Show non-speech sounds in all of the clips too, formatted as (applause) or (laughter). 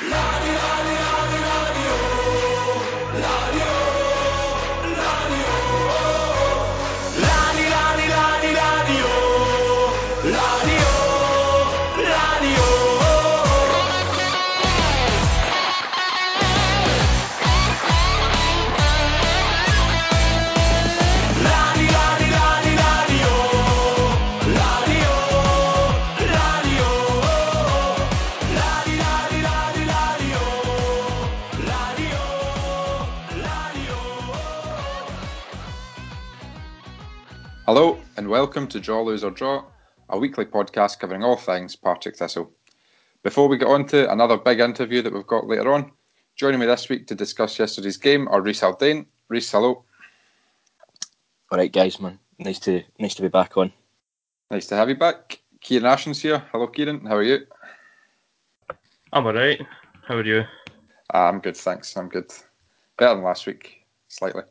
Hello, and welcome to Draw, Lose or Draw, a weekly podcast covering all things Partick Thistle. Before we get on to another big interview that we've got later on, joining me this week to discuss yesterday's game are Reese Haldane. Reese, hello. All right, guys, man. Nice to nice to be back on. Nice to have you back. Kieran Ashens here. Hello, Kieran. How are you? I'm alright. How are you? Ah, I'm good, thanks. I'm good. Better than last week, slightly.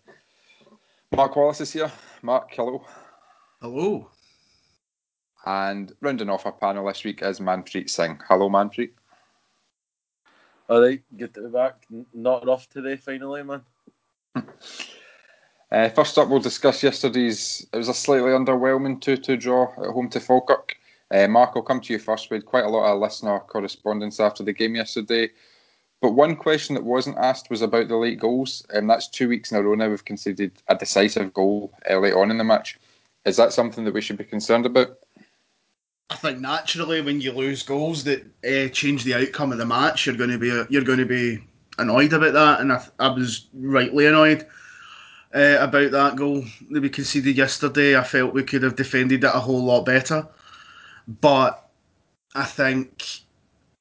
Mark Wallace is here. Mark, hello. Hello. And rounding off our panel this week is Manpreet Singh. Hello, Manpreet. All right, good to be back. Not rough today, finally, man. (laughs) Uh, first up, we'll discuss yesterday's. It was a slightly underwhelming 2 2 draw at home to Falkirk. Uh, Mark, I'll come to you first. We had quite a lot of listener correspondence after the game yesterday. But one question that wasn't asked was about the late goals. And that's two weeks in a row now we've conceded a decisive goal early on in the match. Is that something that we should be concerned about? I think naturally when you lose goals that uh, change the outcome of the match, you're going to be you're going to be annoyed about that, and I, I was rightly annoyed uh, about that goal that we conceded yesterday. I felt we could have defended it a whole lot better, but I think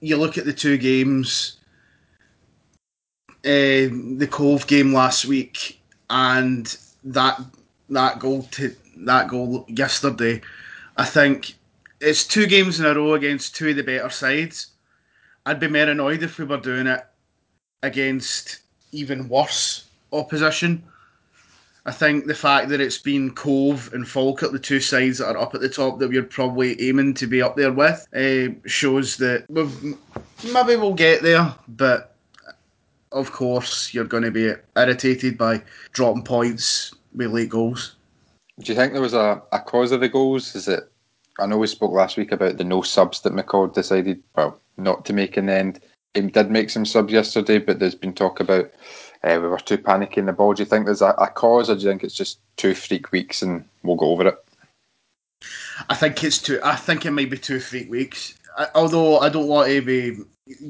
you look at the two games, uh, the Cove game last week, and that that goal to that goal yesterday. I think it's two games in a row against two of the better sides. I'd be more annoyed if we were doing it against even worse opposition. I think the fact that it's been Cove and Falkirk, the two sides that are up at the top that we're probably aiming to be up there with, uh, shows that maybe we'll get there, but of course you're going to be irritated by dropping points with late goals. Do you think there was a, a cause of the goals? Is it? I know we spoke last week about the no subs that McCall decided, well, not to make in the end. He did make some subs yesterday, but there's been talk about uh, we were too panicky in the ball. Do you think there's a, a cause, or do you think it's just two freak weeks and we'll go over it? I think it's two. I think it might be two freak weeks. I, although I don't want to be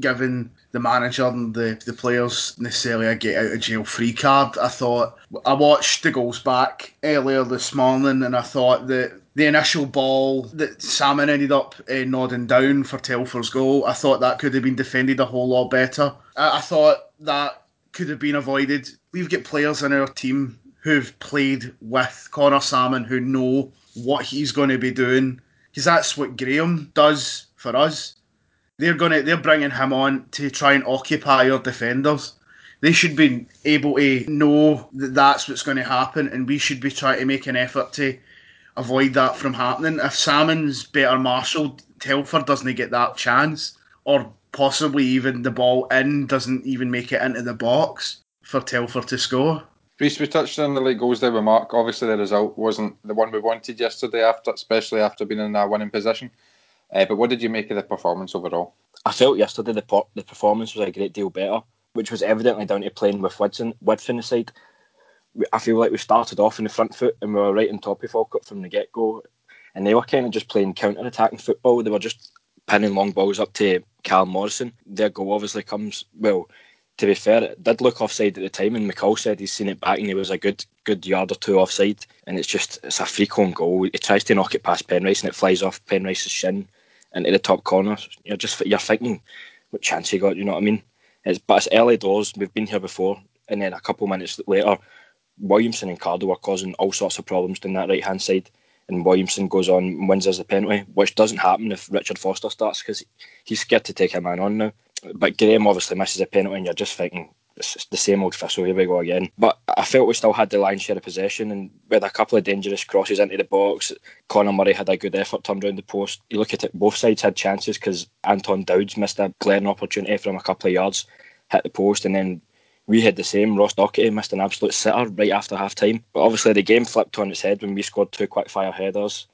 giving the manager and the, the players necessarily a get out of jail free card. I thought I watched the goals back earlier this morning, and I thought that the initial ball that Sammon ended up uh, nodding down for Telfer's goal, I thought that could have been defended a whole lot better. I, I thought that could have been avoided. We've got players in our team who've played with Conor Sammon who know what he's going to be doing because that's what Graham does for us. They're gonna they're bringing him on to try and occupy your defenders. They should be able to know that that's what's going to happen, and we should be trying to make an effort to avoid that from happening. If Sammon's better marshalled, Telfer doesn't get that chance, or possibly even the ball in doesn't even make it into the box for Telfer to score. Reese, we touched on the late goals there with Mark. Obviously, the result wasn't the one we wanted yesterday, after especially after being in a winning position. Uh, but what did you make of the performance overall? I felt yesterday the the performance was a great deal better, which was evidently down to playing with width in, width in the side. We- I feel like we started off in the front foot and we were right on top of Falkirk from the get go, and they were kind of just playing counter attacking football. They were just pinning long balls up to Cal Morrison. Their goal obviously comes well. To be fair, it did look offside at the time, and McCall said he's seen it back and he was a good good yard or two offside. And it's just it's a freak on goal. He tries to knock it past Penrice and it flies off Penrice's shin into the top corner. You're just you're thinking, what chance he got? You know what I mean? It's but it's early doors. We've been here before, and then a couple minutes later, Williamson and Cardle are causing all sorts of problems down that right hand side. And Williamson goes on and wins as a penalty, which doesn't happen if Richard Foster starts because he's scared to take a man on now. But Graham obviously misses a penalty, and you're just thinking, it's the same old Thistle, here we go again. But I felt we still had the lion's share of possession and with a couple of dangerous crosses into the box. Conor Murray had a good effort turned around the post. You look at it, both sides had chances because Anton Dowds missed a glaring opportunity from a couple of yards, hit the post, and then we had the same. Ross Docherty missed an absolute sitter right after half time. But obviously, the game flipped on its head when we scored two quick fire headers.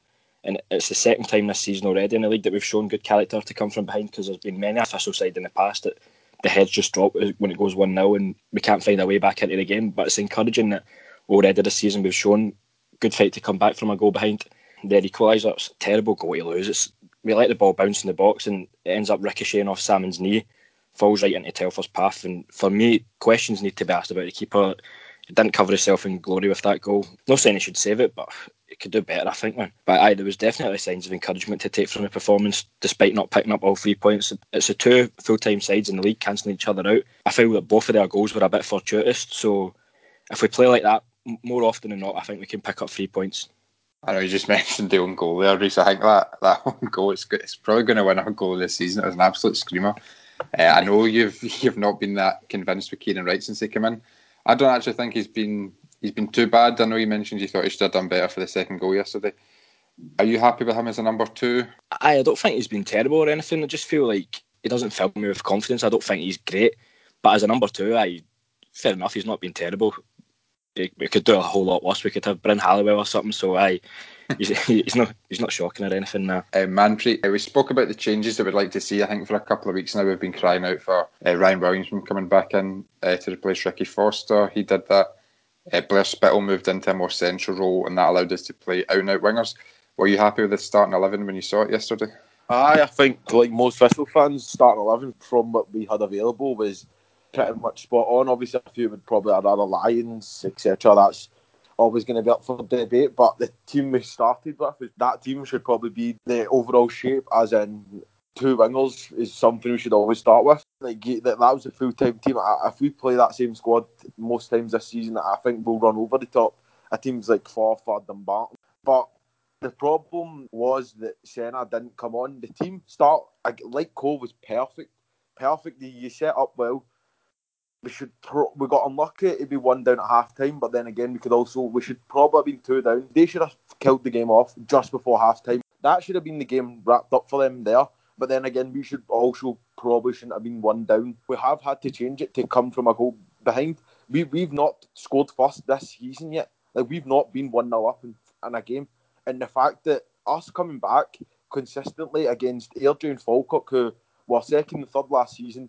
And it's the second time this season already in the league that we've shown good character to come from behind because there's been many a Thistle side in the past that the heads just drop when it goes 1 0 and we can't find our way back into the game. But it's encouraging that already this season we've shown good fight to come back from a goal behind. Their equaliser, it's a terrible goal to lose. It's, we let the ball bounce in the box and it ends up ricocheting off Sammon's knee, falls right into Telfer's path. And for me, questions need to be asked about the keeper. Didn't cover himself in glory with that goal. No saying he should save it, but he could do better, I think, man. But aye, there was definitely signs of encouragement to take from the performance, despite not picking up all three points. It's the two full-time sides in the league cancelling each other out. I feel that both of their goals were a bit fortuitous, so if we play like that more often than not, I think we can pick up three points. I know you just (laughs) mentioned the own goal there, Reese. I think that that own goal is it's probably going to win our goal this season. It was an absolute screamer. Uh, I know you've (laughs) you've not been that convinced with Kieran Wright since he came in. I don't actually think he's been he's been too bad. I know you mentioned you thought he should have done better for the second goal yesterday. Are you happy with him as a number two? I, I don't think he's been terrible or anything. I just feel like he doesn't fill me with confidence. I don't think he's great, but as a number two, I fair enough. He's not been terrible. We could do a whole lot worse. We could have Bryn Halliwell or something. So I, he's, he's not he's not shocking or anything now. Uh, Manpreet, uh, we spoke about the changes that we'd like to see. I think for a couple of weeks now we've been crying out for uh, Ryan Williamson coming back in uh, to replace Ricky Foster. He did that. Uh, Blair Spittal moved into a more central role, and that allowed us to play out and out wingers. Were you happy with the starting eleven when you saw it yesterday? Aye, I think like most Thistle fans, starting eleven from what we had available was pretty much spot on. Obviously, a few would probably have other Lions, etc. That's always going to be up for debate. But the team we started with, that team should probably be the overall shape, as in two wingers is something we should always start with. Like that, that was a full time team. If we play that same squad most times this season, I think we'll run over the top of teams like Forfar and Barton. But the problem was that Senna didn't come on. The team start like Cole was perfect, perfect. You set up well. We should pro- we got unlucky It'd be one down at half time, but then again we could also we should probably been two down. They should have killed the game off just before half time. That should have been the game wrapped up for them there. But then again, we should also probably shouldn't have been one down. We have had to change it to come from a goal behind. We we've not scored first this season yet. Like we've not been one 0 up in, in a game, and the fact that us coming back consistently against Airdrie and Falkirk, who were second and third last season,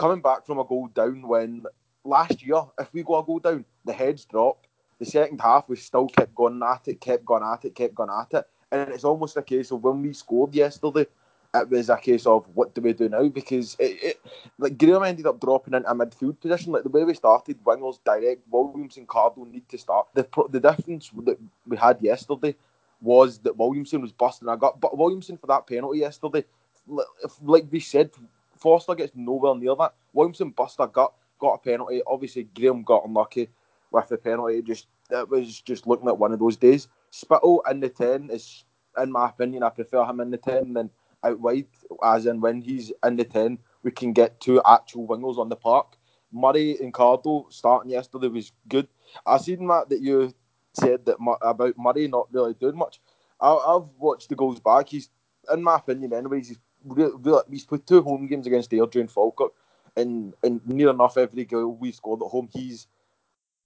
coming back from a goal down when last year, if we go a goal down, the heads drop. The second half, we still kept going at it, kept going at it, kept going at it. And it's almost a case of when we scored yesterday, it was a case of what do we do now? Because it, it like Graham ended up dropping into a midfield position. Like the way we started, wingers direct, Williamson, Cardle need to start. The the difference that we had yesterday was that Williamson was busting a gut, but Williamson for that penalty yesterday, like we said, Foster gets nowhere near that. Williamson busted a gut, got a penalty. Obviously, Graham got unlucky with the penalty. Just it was just looking at one of those days. Spittle in the ten is, in my opinion, I prefer him in the ten than out wide, as in when he's in the 10, we can get two actual wingers on the park. Murray and Cardle starting yesterday was good. I seen that that you said that about Murray not really doing much. I, have watched the goals back. He's, in my opinion, anyways, he's he's put two home games against Airdrie and Falkirk, and and near enough every goal we scored at home, he's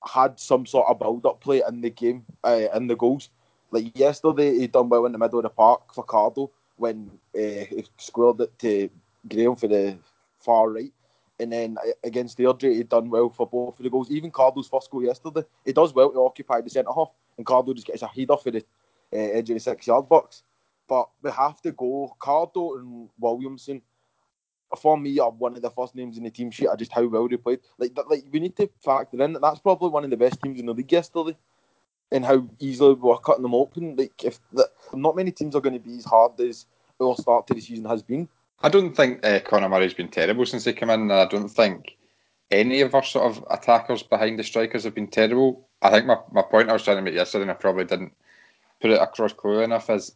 had some sort of build-up play in the game, uh, in the goals. Like yesterday, he done well in the middle of the park for Cardle when uh, he squared it to Graham for the far right. And then uh, against Airdrie, he done well for both of the goals. Even Cardle's first goal yesterday, he does well to occupy the centre half, and Cardle just gets a header for the uh, edge of the six yard box. But we have to go. Cardle and Williamson, for me, are one of the first names in the team sheet. Are just how well they played. Like, like we need to factor in that that's probably one of the best teams in the league yesterday and how easily we were cutting them open. Like if not many teams are going to be as hard as our start to the season has been. I don't think uh, Conor Murray's been terrible since he came in. and I don't think any of our sort of attackers behind the strikers have been terrible. I think my, my point I was trying to make yesterday, and I probably didn't put it across clearly enough, is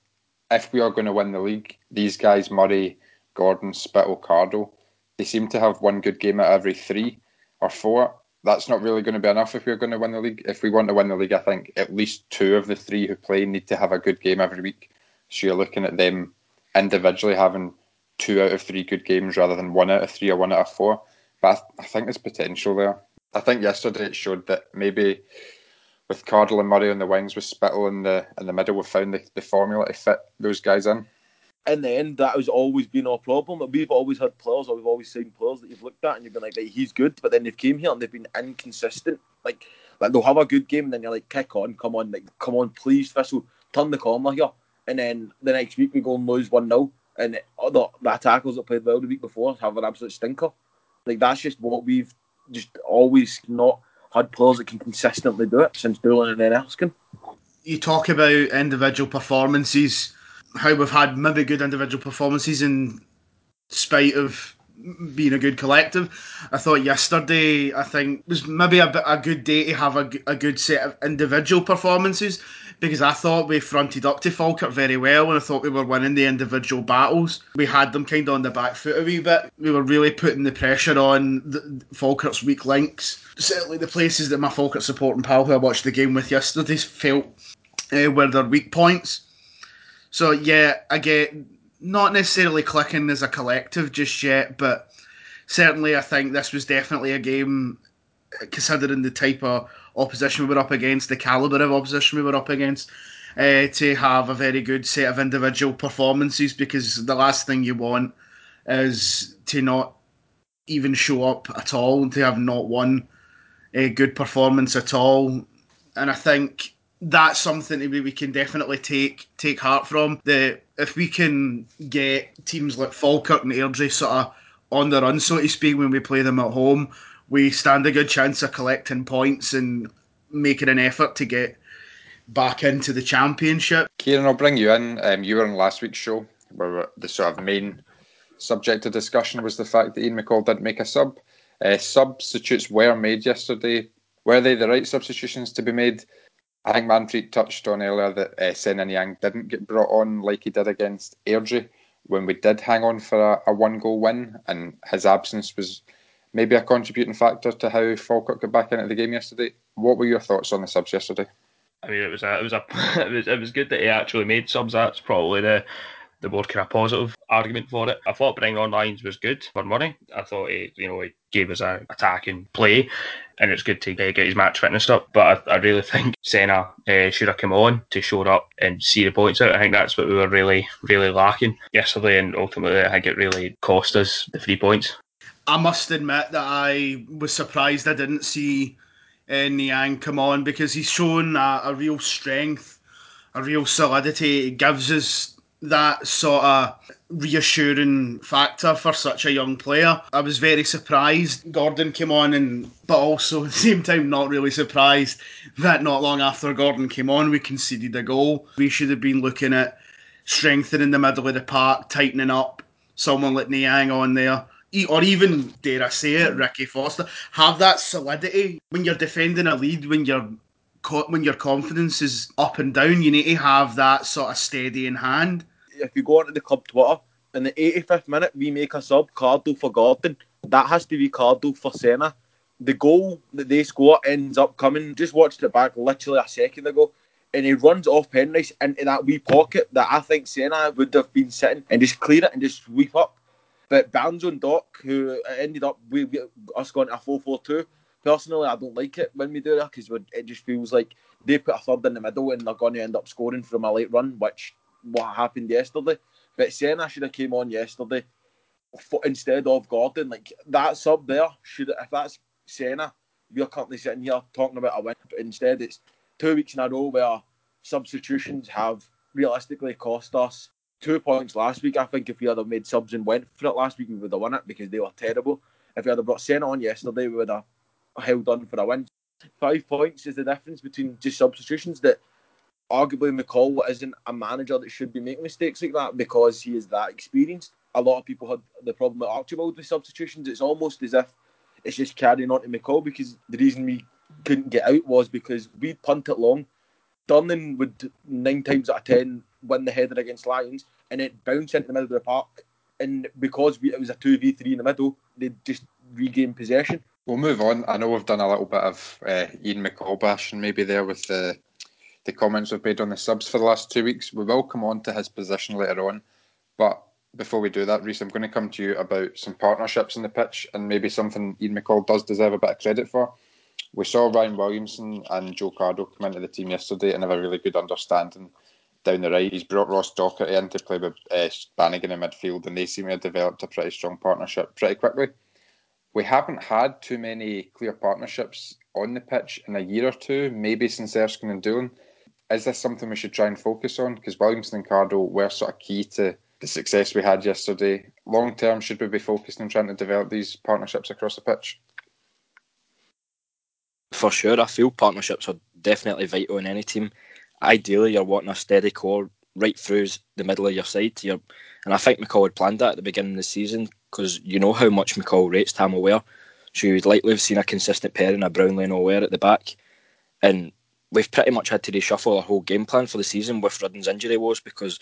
if we are going to win the league, these guys, Murray, Gordon, Spittal, Cardle, they seem to have one good game out of every three. or four, that's not really going to be enough if we're going to win the league. If we want to win the league, I think at least two of the three who play need to have a good game every week. So you're looking at them individually having two out of three good games rather than one out of three or one out of four. But I, th- I think there's potential there. I think yesterday it showed that maybe with Cardle and Murray on the wings, with Spittle in the in the middle, we've found the, the formula to fit those guys in. In the end, that has always been our problem. We've always had players, or we've always seen players that you've looked at and you've been like, right, he's good, but then they've came here and they've been inconsistent. Like, like they'll have a good game and then you're like, kick on, come on, like, come on, please, Thistle, turn the corner here. And then the next week we go and lose one 0 and the, the attackers that played well the week before have an absolute stinker. Like that's just what we've just always not had players that can consistently do it since Doolan and then Erskine. You talk about individual performances, how we've had maybe good individual performances in spite of being a good collective. I thought yesterday, I think, was maybe a, a good day to have a, a good set of individual performances because I thought we fronted up to Falkirk very well and I thought we were winning the individual battles. We had them kind of on the back foot a wee bit. We were really putting the pressure on the, Falkirk's weak links. Certainly the places that my Falkirk supporting pal who I watched the game with yesterday felt uh, were their weak points. So yeah, I get not necessarily clicking as a collective just yet, but certainly I think this was definitely a game considering the type of opposition we were up against, the calibre of opposition we were up against, uh, to have a very good set of individual performances because the last thing you want is to not even show up at all and to have not one a good performance at all. And I think that's something that we can definitely take take heart from. The if we can get teams like Falkirk and Airdrie sort of on the run, so to speak, when we play them at home, we stand a good chance of collecting points and making an effort to get back into the championship. Kieran, I'll bring you in. Um, you were on last week's show where the sort of main subject of discussion was the fact that Ian McCall didn't make a sub. Uh, substitutes were made yesterday. Were they the right substitutions to be made? I think Manpreet touched on earlier that uh, Sena Yang didn't get brought on like he did against Airdrie when we did hang on for a, a one goal win, and his absence was maybe a contributing factor to how Falkirk got back into the game yesterday. What were your thoughts on the subs yesterday? I mean, it was a, it was a, (laughs) it was, it was good that he actually made subs. That's probably the the more kind of positive argument for it. I thought bringing on Lyons was good for Murray. I thought he, you know, he gave us a attacking play, and it's good to uh, get his match fitness up. But I, I really think Sena uh, should have come on to show up and see the points out. I think that's what we were really, really lacking yesterday, and ultimately I think it really cost us the three points. I must admit that I was surprised I didn't see uh, Niang come on because he's shown a, a real strength, a real solidity. It gives us that sort of reassuring factor for such a young player. I was very surprised Gordon came on, and but also at (laughs) the same time not really surprised that not long after Gordon came on, we conceded a goal. We should have been looking at strengthening the middle of the park, tightening up someone like Niang on there. Or even, dare I say it, Ricky Foster, have that solidity when you're defending a lead, when you're when your confidence is up and down, you need to have that sort of steady in hand. If you go onto the club Twitter, in the 85th minute, we make a sub, Cardle for Gordon. That has to be Cardle for Sena. The goal that they score ends up coming. Just watched it back literally a second ago. And he runs off Penrice into that wee pocket that I think Sena would have been sitting and just clear it and just sweep up. But Barnes on Dock, who ended up we, we, us going to a 4 4 2, personally, I don't like it when we do that because it just feels like they put a third in the middle and they're going to end up scoring from a late run, which what happened yesterday. But Sena should have came on yesterday instead of Gordon. Like that sub there should if that's Sena, we're currently sitting here talking about a win. But instead, it's two weeks in a row where substitutions have realistically cost us two points last week. I think if we had made subs and went for it last week, we would have won it because they were terrible. If we had brought Sena on yesterday, we would have held on for a win. Five points is the difference between just substitutions that arguably McCall isn't a manager that should be making mistakes like that because he is that experienced. A lot of people had the problem with Archibald with substitutions. It's almost as if it's just carrying on to McCall because the reason we couldn't get out was because we'd punt it long. Durnan would nine times out of ten win the header against Lyons and it bounced into the middle of the park. And because we, it was a 2v3 in the middle, they just regained possession. We'll move on. I know we've done a little bit of uh, Ian McCall bashing maybe there with the the comments we've made on the subs for the last two weeks. We will come on to his position later on, but before we do that, Reese, I'm going to come to you about some partnerships in the pitch and maybe something Ian McCall does deserve a bit of credit for. We saw Ryan Williamson and Joe Cardle come into the team yesterday and have a really good understanding down the right. He's brought Ross Docherty in to play with uh, Bannigan in midfield, and they seem to have developed a pretty strong partnership pretty quickly. We haven't had too many clear partnerships on the pitch in a year or two, maybe since Erskine and Doolan. Is this something we should try and focus on? Because Williamson and Cardle were sort of key to the success we had yesterday. Long term, should we be focused on trying to develop these partnerships across the pitch? For sure, I feel partnerships are definitely vital in any team. Ideally, you're wanting a steady core right through the middle of your side. And I think McCall had planned that at the beginning of the season because you know how much McCall rates Tam O'Ware. So you'd likely have seen a consistent pairing of Brownlie and O'Ware at the back. And we've pretty much had to reshuffle our whole game plan for the season with Rudden's injury woes because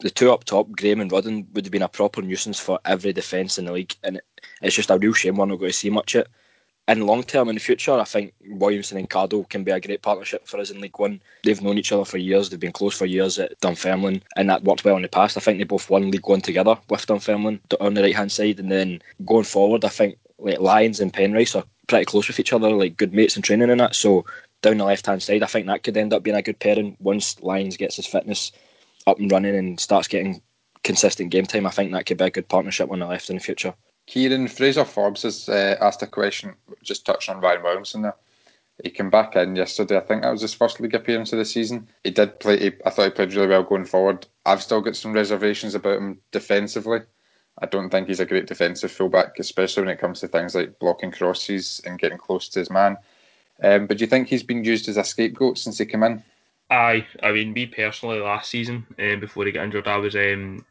the two up top, Graham and Rudden, would have been a proper nuisance for every defence in the league, and it, it's just a real shame we're not going to see much of it. In long term, in the future, I think Williamson and Cardle can be a great partnership for us in League One. They've known each other for years, they've been close for years at Dunfermline, and that worked well in the past. I think they both won League One together with Dunfermline on the right hand side, and then going forward, I think like Lyons and Penrice are pretty close with each other, like good mates in training and that. So down the left hand side, I think that could end up being a good pairing once Lyons gets his fitness up and running and starts getting consistent game time, I think that could be a good partnership on the left in the future. Kieran Fraser Forbes has uh, asked a question, just touching on Ryan Williamson there. He came back in yesterday. I think that was his first league appearance of the season. He did play. He, I thought he played really well going forward. I've still got some reservations about him defensively. I don't think he's a great defensive fullback, especially when it comes to things like blocking crosses and getting close to his man. Um, but do you think he's been used as a scapegoat since he came in? Aye, I mean, me personally, last season uh, before he got injured, I was um,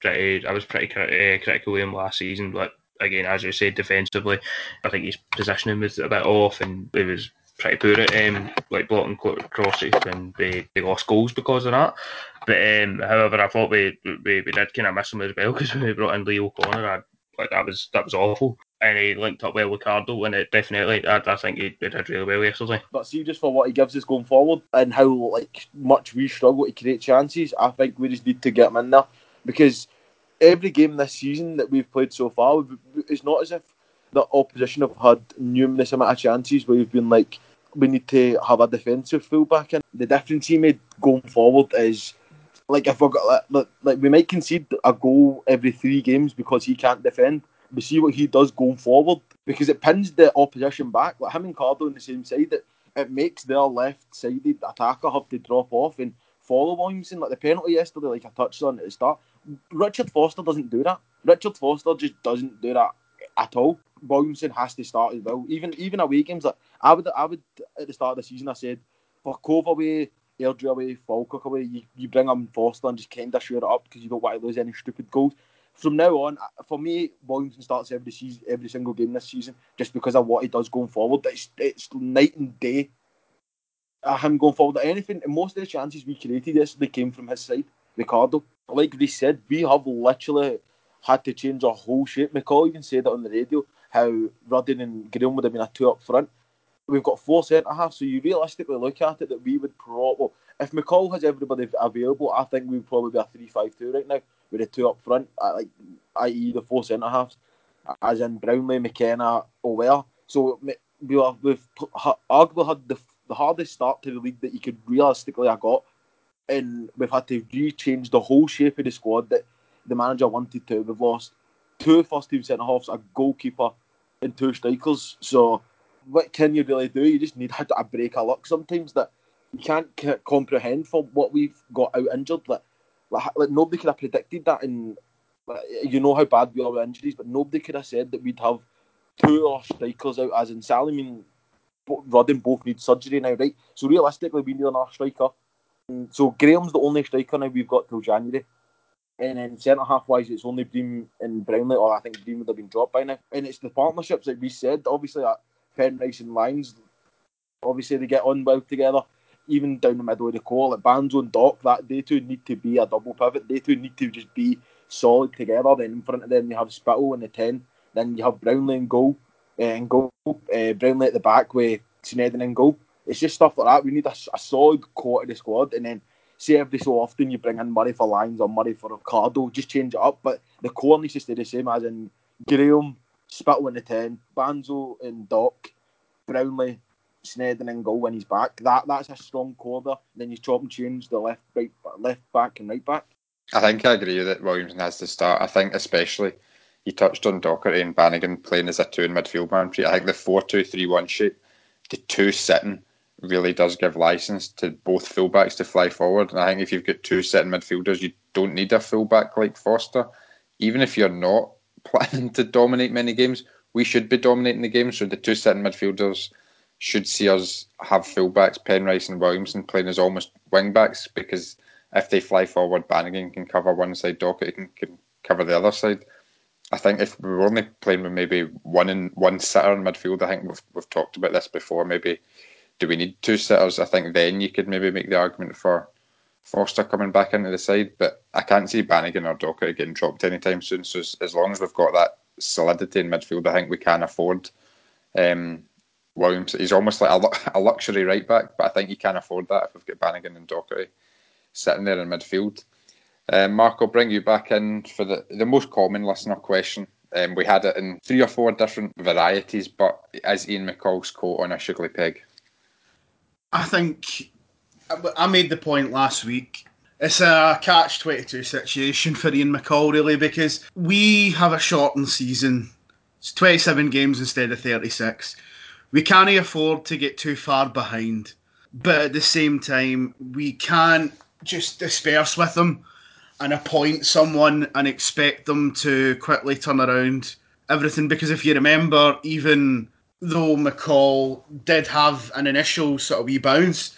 pretty, I was pretty uh, critical of him last season. But again, as you said, defensively, I think his positioning was a bit off, and he was pretty poor at um, like blocking crosses, and they, they lost goals because of that. But um, however, I thought we, we we did kind of miss him as well because (laughs) when we brought in Leo Connor, I, like that was that was awful and he linked up well with Cardle, and it definitely, I, I think he, he, did really well yesterday. But see, just for what he gives us going forward and how like much we struggle to create chances, I think we just need to get him in there because every game this season that we've played so far, it's not as if the opposition have had numerous amount of chances where we've been like, we need to have a defensive fullback in. The difference he made going forward is like if we like, like we might concede a goal every three games because he can't defend we see what he does going forward because it pins the opposition back. Like him and Cardle on the same side, it, it makes their left-sided attacker have to drop off and follow Williamson. Like the penalty yesterday, like I touched on at the start, Richard Foster doesn't do that. Richard Foster just doesn't do that at all. Williamson has to start as well. Even even away games, like I would I would at the start of the season I said for Cove away, Airdrie away, Falkirk away, you, you bring on Foster and just kind of shore it up because you don't want to lose any stupid goals from now on, for me, Williamson starts every season, every single game this season, just because of what he does going forward. It's, it's night and day. Uh, him going forward, anything, most of the chances we created yesterday came from his side, Ricardo. Like we said, we have literally had to change our whole shape. McCall even said it on the radio how Rudden and Graham would have been a two up front. We've got four centre halves, so you realistically look at it that we would probably, if McCall has everybody available, I think we would probably be a 3 5 2 right now with the two up front, uh, like i.e. the four centre halves, as in Brownlie, McKenna, O'Ware. So we we've arguably had the, the hardest start to the league that you could realistically have got, and we've had to rechange the whole shape of the squad that the manager wanted to. We've lost two first team centre halves, a goalkeeper, and two strikers. So what can you really do? You just need a break of luck sometimes that you can't comprehend for what we've got out injured. Like like, like nobody could have predicted that, and like, you know how bad we are with injuries, but nobody could have said that we'd have two our strikers out, as in And Rudden both need surgery now, right? So realistically, we need another striker. And so Graham's the only striker now we've got till January. And then centre half wise, it's only Bream and Brownlie, or I think Bream would have been dropped by now. And it's the partnerships that we said, obviously, at Penrice and Lyons, obviously they get on well together even down the middle of the court, like Banzo and Doc, that they two need to be a double pivot. They two need to just be solid together. Then in front of them you have Spittle in the ten. Then you have Brownlie in goal. Uh, in goal, uh, Brownlie at the back with Sneddon in goal. It's just stuff like that. We need a, a solid the squad, and then say every so often you bring in Murray for Lyons or Murray for Ricardo, just change it up. But the core needs to stay the same as in Graham, Spittle in the 10, Banzo and Dock, Brownlie, Sneddon and goal when he's back. That That's a strong core there. Then you chop and change the left, right, left back and right back. I think I agree that Williamson has to start. I think especially you touched on Docherty and Bannigan playing as a two in midfield man. I think the 4 2 3 1 shape, the two sitting, really does give license to both fullbacks to fly forward. And I think if you've got two sitting midfielders, you don't need a fullback like Foster. Even if you're not (laughs) planning to dominate many games, we should be dominating the game. So the two sitting midfielders should see us have fullbacks, Penrice and Williamson playing as almost wingbacks because if they fly forward, Bannigan can cover one side, Docherty can, can cover the other side. I think if we were only playing with maybe one in one sitter in midfield, I think we've we've talked about this before. Maybe do we need two sitters? I think then you could maybe make the argument for Foster coming back into the side, but I can't see Bannigan or Docherty getting dropped anytime soon. So as, as, long as we've got that solidity in midfield, I think we can afford um, Williams. He's almost like a, (laughs) a, luxury right back, but I think you can afford that if we've got Bannigan and Docherty sitting there in midfield. Um, Mark, I'll bring you back in for the, the most common listener question. Um, we had it in three or four different varieties, but as Ian McCall's quote on a sugary Pig? I think I made the point last week. It's a catch 22 situation for Ian McCall, really, because we have a shortened season. It's 27 games instead of 36. We can't afford to get too far behind, but at the same time, we can't just disperse with them and appoint someone and expect them to quickly turn around everything. Because if you remember, even though McCall did have an initial sort of wee bounce,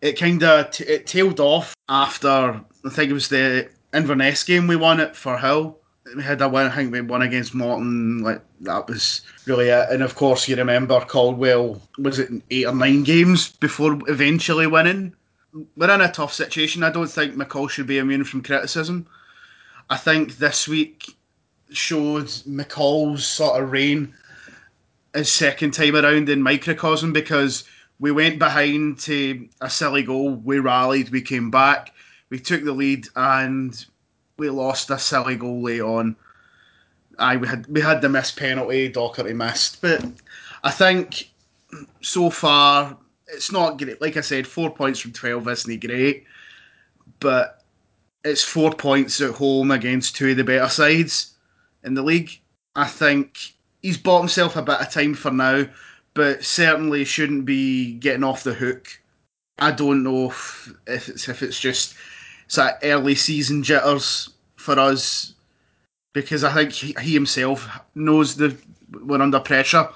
it kind of t- it tailed off after I think it was the Inverness game we won it Firhill. We had a win, I think we won against Morton. Like that was really it. And of course, you remember Caldwell was it eight or nine games before eventually winning we're in a tough situation. I don't think McCall should be immune from criticism. I think this week showed McCall's sort of reign his second time around in microcosm because we went behind to a silly goal, we rallied, we came back, we took the lead, and we lost a silly goal late on. I we had we had the missed penalty, Docherty missed, but I think so far it's not great. Like I said, four points from 12 isn't great, but it's four points at home against two of the better sides in the league. I think he's bought himself a bit of time for now, but certainly shouldn't be getting off the hook. I don't know if, if it's if it's just sort early season jitters for us, because I think he, he himself knows that we're under pressure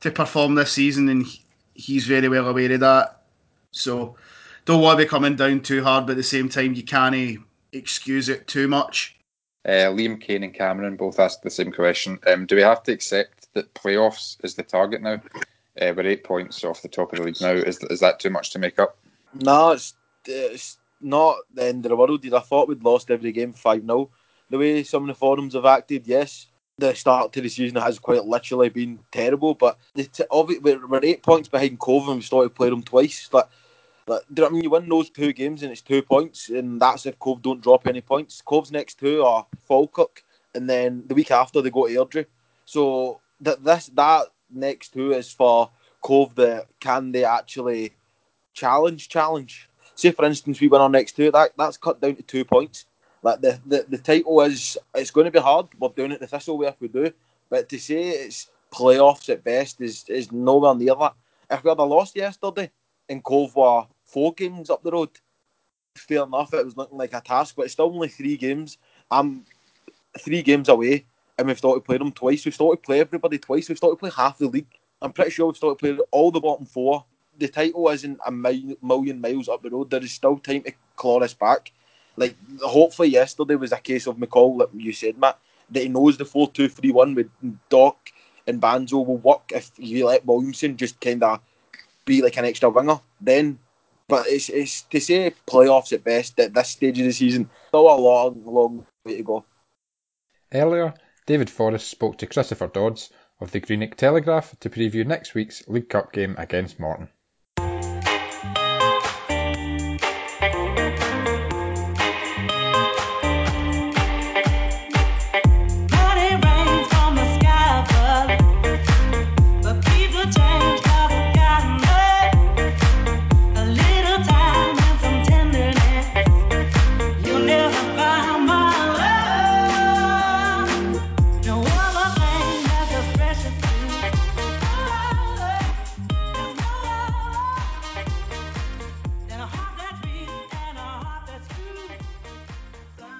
to perform this season, and he's very well aware of that. So don't want to be coming down too hard, but at the same time, you can't excuse it too much. Uh, Liam Kane and Cameron both asked the same question. Um, do we have to accept that playoffs is the target now? Uh, we're eight points off the top of the league now. Is, is that too much to make up? No, it's, it's not the end of the world. I thought we'd lost every game 5 0. The way some of the forums have acted, yes, the start to the season has quite literally been terrible. But t- we're, we're eight points behind Cove and we've started playing them twice. Like, like, you I mean? You win those two games and it's two points, and that's if Cove don't drop any points. Cove's next two are Falkirk, and then the week after they go to Airdrie. So that this that next two is for Cove. That can they actually challenge? Challenge. Say for instance, we win our next two. That that's cut down to two points. Like the, the, the title is it's going to be hard. We're doing it the Thistle way if we do, but to say it's playoffs at best is is nowhere near that. If we had a loss yesterday and Cove were four games up the road, fair enough. It was looking like a task, but it's still only three games. I'm three games away, and we've started playing them twice. We've started to play everybody twice. We've started play half the league. I'm pretty sure we've started to play all the bottom four. The title isn't a million miles up the road. There is still time to claw us back. Like hopefully yesterday was a case of McCall, like you said, Matt, that he knows the four two three one with Doc and Banjo will work if you let Williamson just kind of be like an extra winger. Then, but it's it's to say playoffs at best at this stage of the season. Still a long, long way to go. Earlier, David Forrest spoke to Christopher Dodds of the Greenock Telegraph to preview next week's League Cup game against Morton.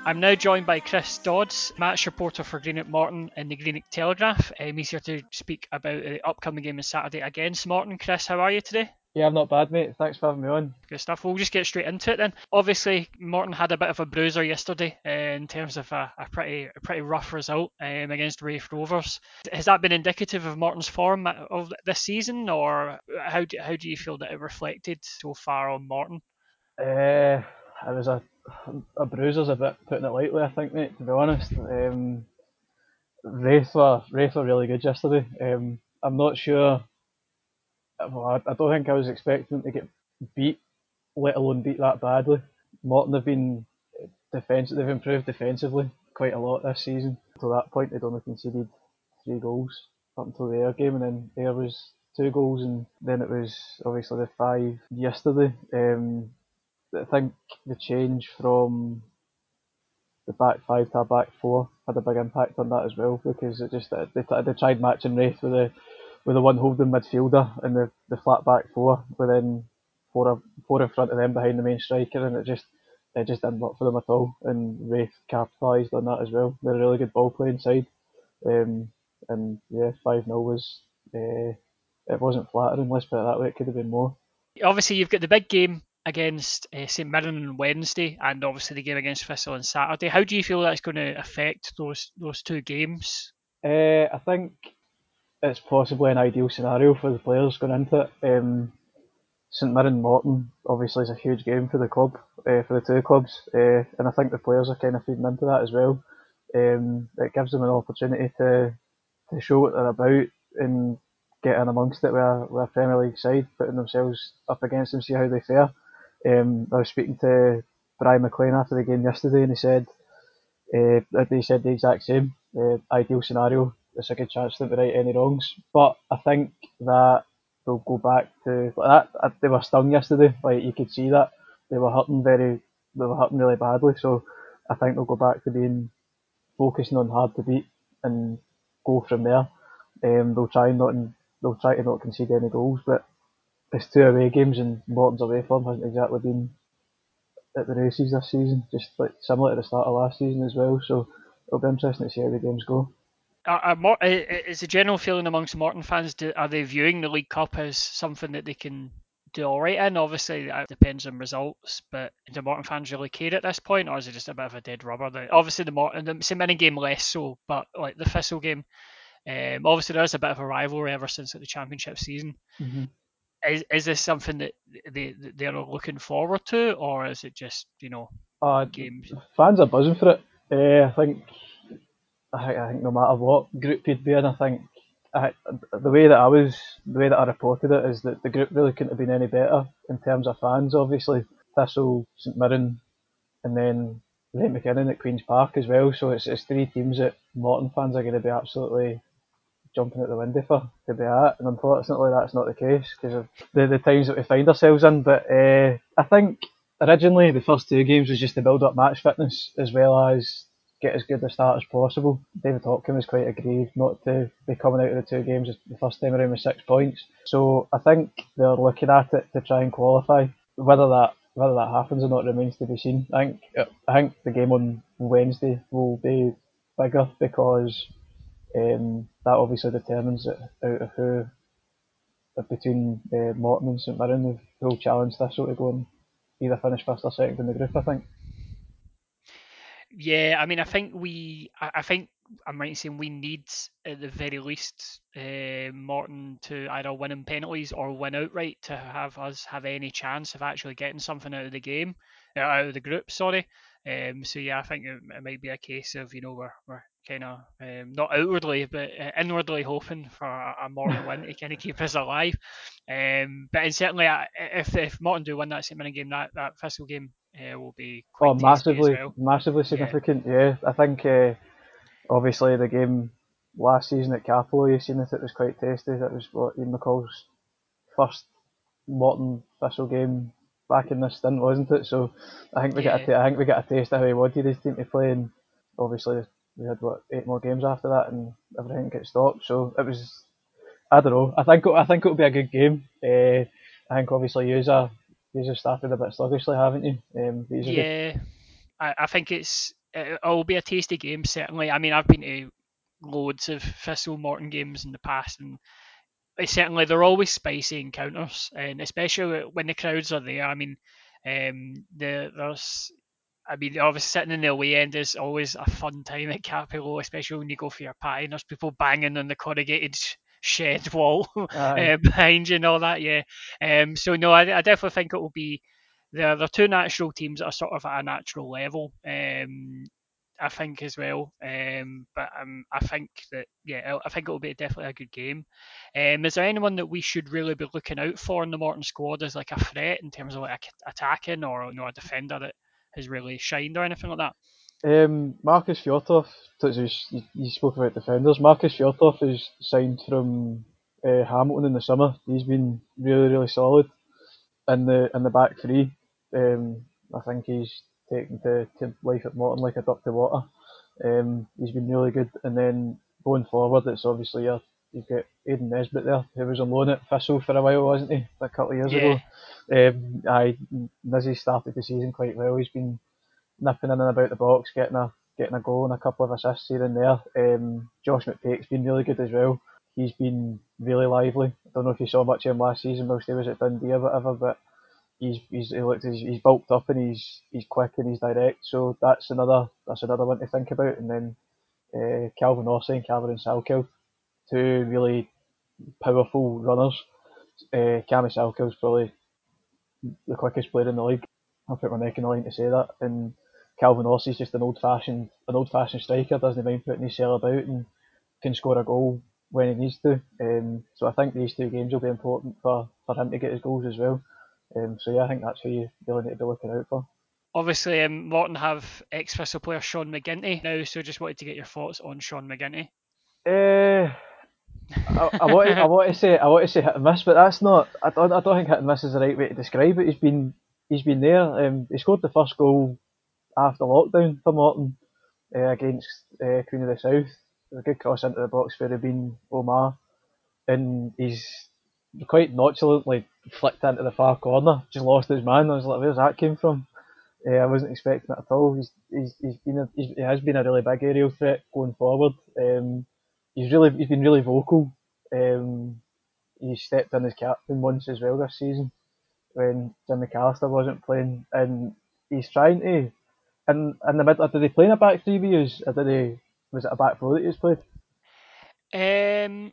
I'm now joined by Chris Dodds, match reporter for Greenock Morton in the Greenock Telegraph. Um, he's here to speak about the upcoming game on Saturday against Morton. Chris, how are you today? Yeah, I'm not bad, mate. Thanks for having me on. Good stuff. We'll just get straight into it then. Obviously, Morton had a bit of a bruiser yesterday uh, in terms of a, a, pretty a pretty rough result um, against Raith Rovers. Has that been indicative of Morton's form of this season, or how do, how do you feel that it reflected so far on Morton? Uh, it was a a bruiser's a bit putting it lightly, I think, mate. To be honest, um, Raith were Raith were really good yesterday. Um, I'm not sure. Well, I, I don't think I was expecting to get beat, let alone beat that badly. Morton have been defensive. They've improved defensively quite a lot this season. To that point, they'd only conceded three goals up until the Ayr game, and then Ayr was two goals, and then it was obviously the five yesterday. Um, I think the change from the back five to a back four had a big impact on that as well because it just they, they tried matching Raith with the with the one holding midfielder and the, the flat back four with then four four in front of them behind the main striker and it just it just didn't work for them at all and Raith capitalised on that as well. They're a really good ball playing side. Um, and yeah, five 0 was uh, it wasn't flattering, let's put it that way, it could have been more. Obviously you've got the big game against uh, St Mirren on Wednesday, and obviously the game against Thistle on Saturday. How do you feel that's going to affect those those two games? Uh, I think it's possibly an ideal scenario for the players going into it. Um, St Mirren Morton obviously is a huge game for the club, uh, for the two clubs, uh, and I think the players are kind of feeding into that as well. Um, it gives them an opportunity to to show what they're about and get in amongst it with a, with a Premier League side, putting themselves up against them, see how they fare. Um, I was speaking to Brian McLean after the game yesterday, and he said uh, he said the exact same. Uh, ideal scenario, there's a good chance that we right any wrongs, but I think that they'll go back to like that. They were stung yesterday, like you could see that they were hurting very, they were hurting really badly. So I think they'll go back to being focusing on hard to beat and go from there. Um, they'll try not they'll try to not concede any goals, but it's two away games and Morton's away form hasn't exactly been at the races this season, just like similar to the start of last season as well. So it'll be interesting to see how the games go. Are, are, is the general feeling amongst Morton fans? Do, are they viewing the League Cup as something that they can do all right in? Obviously, it depends on results, but do Morton fans really care at this point, or is it just a bit of a dead rubber? The, obviously, the Morton, the St Mirren game less so, but like the Thistle game, um, obviously there is a bit of a rivalry ever since the championship season. Mm-hmm is is this something that they they're looking forward to, or is it just you know uh, games? Fans are buzzing for it. Uh, I think I, think no matter what group you'd be in, I think I, the way that I was, the way that I reported it is that the group really couldn't have been any better in terms of fans. Obviously, Thistle, St Mirren, and then St McKinnon at Queens Park as well. So it's, it's three teams that Morton fans are going to be absolutely jumping out the window for to be at, and unfortunately that's not the case because of the, the times that we find ourselves in. But uh, I think originally the first two games was just to build up match fitness as well as get as good a start as possible. David Hopkin was quite aggrieved not to be coming out of the two games the first time around with six points. So I think they're looking at it to try and qualify. Whether that whether that happens or not remains to be seen. I think I think the game on Wednesday will be bigger because um, that obviously determines it out of who between uh, Morton and St Mirren who will challenge Thistle to go and either finish first or second in the group. I think. Yeah, I mean, I think we, I think I'm right in saying we need at the very least uh, Morton to either win in penalties or win outright to have us have any chance of actually getting something out of the game, uh, out of the group. Sorry, Um, so yeah, I think it, it, might be a case of you know we're we're kind of um, not outwardly but inwardly hoping for a, a Morton (laughs) win to kind of keep us alive. Um, but certainly, uh, if if Morton do win that St Mirren game, that that Thistle game uh, will be quite oh massively well. massively significant. Yeah, yeah I think uh, obviously the game last season at Cappielow, you've seen that it was quite tasty. That was what Ian McCall's first Morton Thistle game back in this stint, wasn't it? So I think we yeah. got a t- I think we got a taste of how he wanted his team to play, and obviously we had what eight more games after that, and everything got stopped. So it was I don't know. I think I think it'll be a good game. Uh, I think obviously are you started a bit sluggishly, haven't you? Um, yeah, I, I think it's it'll be a tasty game certainly. I mean I've been to loads of Thistle Morton games in the past, and certainly they're always spicy encounters, and especially when the crowds are there. I mean, um, the, there's, I mean, obviously sitting in the away end is always a fun time at Cappielow, especially when you go for your pie and there's people banging on the corrugated shed (laughs) wall uh, behind you and all that. Yeah. Um. So no, I, I definitely think it will be. They're, they're two natural teams that are sort of at a natural level. Um, I think as well. Um, but um, I think that yeah, I think it will be definitely a good game. Um, is there anyone that we should really be looking out for in the Morton squad as like a threat in terms of like attacking or you know a defender that has really shined or anything like that? Um, Marcus Fjortoft, you, you spoke about defenders. Marcus Fjortoft is signed from uh, Hamilton in the summer. He's been really, really solid in the in the back three. Um, I think he's taken to, to life at Morton like a duck to water. Um, he's been really good. And then going forward, it's obviously your, you've got Aidan Nesbitt there, who was on loan at Thistle for a while, wasn't he? A couple of years yeah. ago. Um, I Nizzy started the season quite well. He's been nipping in and about the box, getting a getting a goal and a couple of assists here and there. Um, Josh McPake's been really good as well. He's been really lively. I don't know if you saw much of him last season whilst he was at Dundee or whatever, but he's he's he looked he's, he's bulked up and he's he's quick and he's direct. So that's another that's another one to think about. And then uh, Kalvin Orsi and Cameron Salkeld, two really powerful runners. Uh, Cammy Salkeld's probably the quickest player in the league. I'll put my neck in the line to say that. And Kalvin Orsi's just an old fashioned an old fashioned striker, doesn't mind putting his cell about and can score a goal when he needs to. Um, so I think these two games will be important for, for him to get his goals as well. Um, so yeah, I think that's who you really need to be looking out for. Obviously, um, Morton have ex-Thistle player Sean McGinty now, so just wanted to get your thoughts on Sean McGinty. Uh, I, I, want to, I want to say I want to say hit and miss, but that's not. I don't, I don't think hit and miss is the right way to describe it. He's been he's been there. Um, he scored the first goal after lockdown for Morton uh, against uh, Queen of the South. A good cross into the box for Rabin Omar, and he's quite nonchalantly flicked into the far corner, just lost his man. I was like, where's that came from? Uh, I wasn't expecting it at all. He's he's, he's been a, he's, he has been a really big aerial threat going forward. Um, he's really he's been really vocal. Um, he stepped in as captain once as well this season when Jim McAlister wasn't playing, and he's trying to. And in the middle, did he play in a back three or did he? Was it a back four that he's played? Um,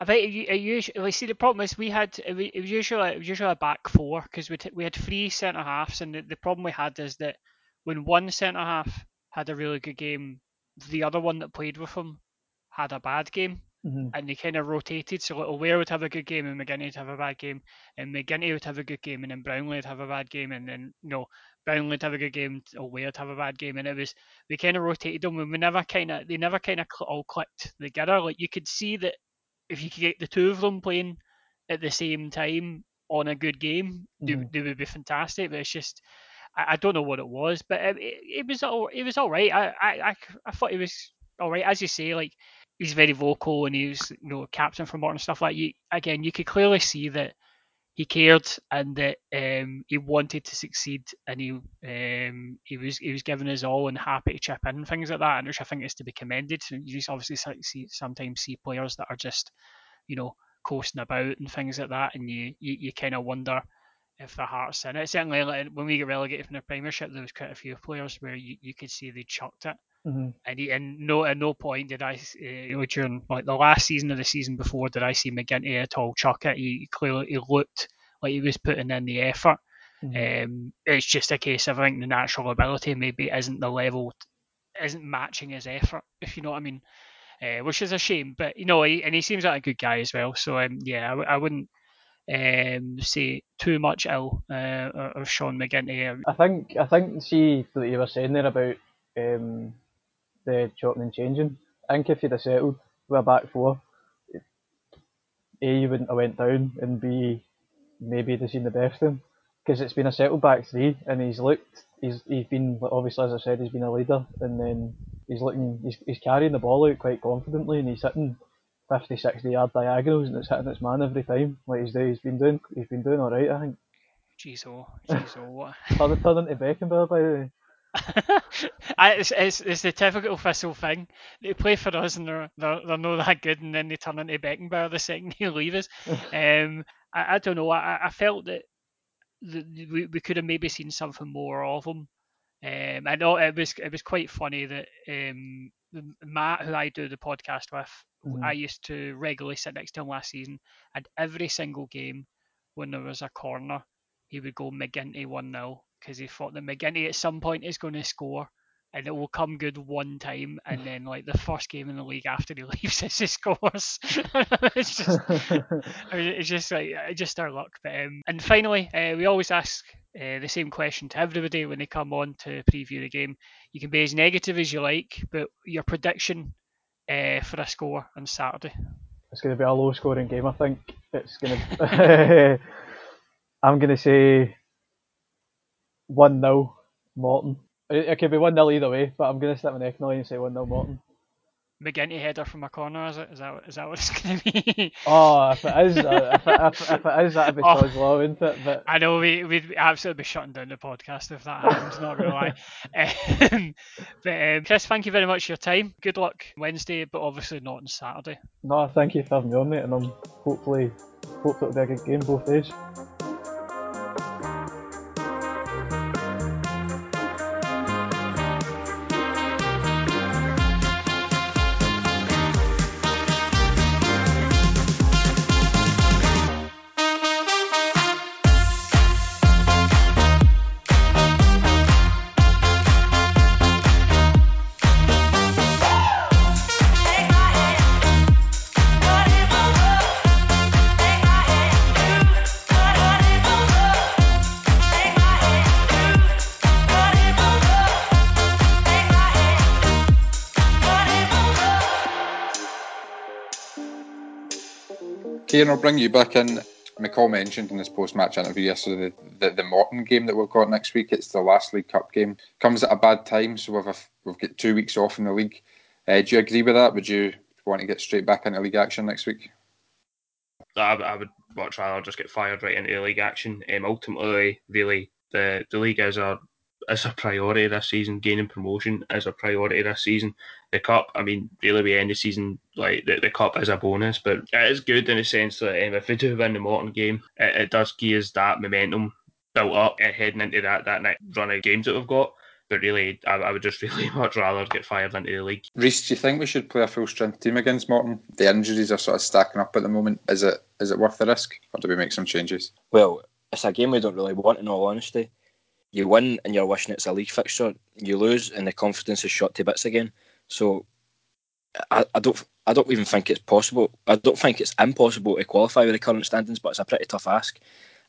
I think it, it usually see the problem is we had it was usually it was usually a back four because we t- we had three centre halves and the, the problem we had is that when one centre half had a really good game, the other one that played with him had a bad game. Mm-hmm. And they kind of rotated, so like O'Ware would have a good game and McGinty would have a bad game, and McGinty would have a good game and then Brownlie would have a bad game, and then you know Brownlie would have a good game, and O'Ware would have a bad game, and it was we kind of rotated them, and we never kind of they never kind of all clicked together. Like you could see that if you could get the two of them playing at the same time on a good game, mm-hmm. they, they, would be fantastic. But it's just, I, I don't know what it was, but it, it, it was all it was all right. I, I I thought it was all right, as you say. Like he's very vocal and he's you know captain for Morton stuff like you. Again, you could clearly see that he cared and that um, he wanted to succeed and he um, he was he was giving his all and happy to chip in and things like that, and which I think is to be commended. You just obviously see, sometimes see players that are just you know coasting about and things like that, and you you, you kind of wonder if their heart's in it. Certainly, when we get relegated from the Premiership, there was quite a few players where you, you could see they chucked it. Mm-hmm. And, he, and no, at no point did I, uh, during like the last season or the season before, did I see McGinty at all chuck it. He clearly he looked like he was putting in the effort. Mm-hmm. Um, it's just a case of I think the natural ability maybe isn't the level, isn't matching his effort, if you know what I mean. Uh, which is a shame, but you know, he, and he seems like a good guy as well. So um, yeah, I, I wouldn't um, say too much ill uh, of Sean McGinty. I think I think see that you were saying there about um, Eh, the chopping and changing. I think if you'd have settled with a back four, A, you wouldn't have went down, and B, maybe you'd have seen the best of him. Because it's been a settled back three, and he's looked, he's he's been, obviously, as I said, he's been a leader, and then he's looking, he's, he's carrying the ball out quite confidently, and he's hitting 50, 60 yard diagonals, and it's hitting its man every time. Like he's, he's been doing, he's been doing all right, I think. Jeez, oh, jeez, oh, what? Turn, turn into Beckenbauer, by the way. (laughs) it's, it's, it's the typical Thistle thing. They play for us and they're, they're, they're not that good, and then they turn into Beckenbauer the second (laughs) they leave us. (laughs) um, I, I don't know. I, I felt that the, we, we could have maybe seen something more of him. Um, I know it was it was quite funny that um, Matt, who I do the podcast with, mm-hmm. I used to regularly sit next to him last season, and every single game when there was a corner, he would go McGinty 1 0 because he thought that McGinty at some point is going to score and it will come good one time and then like the first game in the league after he (laughs) leaves he scores. (laughs) It's just it's just like just our luck. But um, and finally uh, we always ask uh, the same question to everybody when they come on to preview the game. You can be as negative as you like but your prediction uh, for a score on saturday. It's going to be a low scoring game i think. It's going (laughs) to i'm going to say 1 0 Morton. It, it could be 1 0 either way, but I'm going to stick my neck and say 1 0 Morton. McGinty header from a corner, is it? Is that is that what it's (laughs) going to be? oh, if it is, uh, if, it, if, if, it is, that'd be oh, low, isn't it? But I know we we'd absolutely be shutting down the podcast if that happens. not gonna lie. (laughs) Um, but um, Chris, thank you very much for your time. Good luck Wednesday, but obviously not on Saturday. No, thank you for having me on, mate, and I'm hopefully hopefully it'll be a good game both days. Kieran, I'll bring you back in. McCall mentioned in his post-match interview yesterday the, the, the Morton game that we've got next week. It's the last League Cup game. Comes at a bad time, so we've a, we've got two weeks off in the league. Uh, do you agree with that? Would you want to get straight back into league action next week? I, I would much rather just get fired right into league action. Um, ultimately, really, the the league is a is a priority this season. Gaining promotion is a priority this season. The cup, I mean, really, we end the season like the, the cup is a bonus, but it is good in the sense that um, if we do win the Morton game, it, it does give us that momentum built up and heading into that that next run of games that we've got. But really, I, I, would just (laughs) really much rather get fired into the league. Reese, do you think we should play a full strength team against Morton? The injuries are sort of stacking up at the moment. Is it is it worth the risk, or do we make some changes? Well, it's a game we don't really want, in all honesty you win and you're wishing it's a league fixture. You lose and the confidence is shot to bits again. So I, I don't I don't even think it's possible. I don't think it's impossible to qualify with the current standings, but it's a pretty tough ask.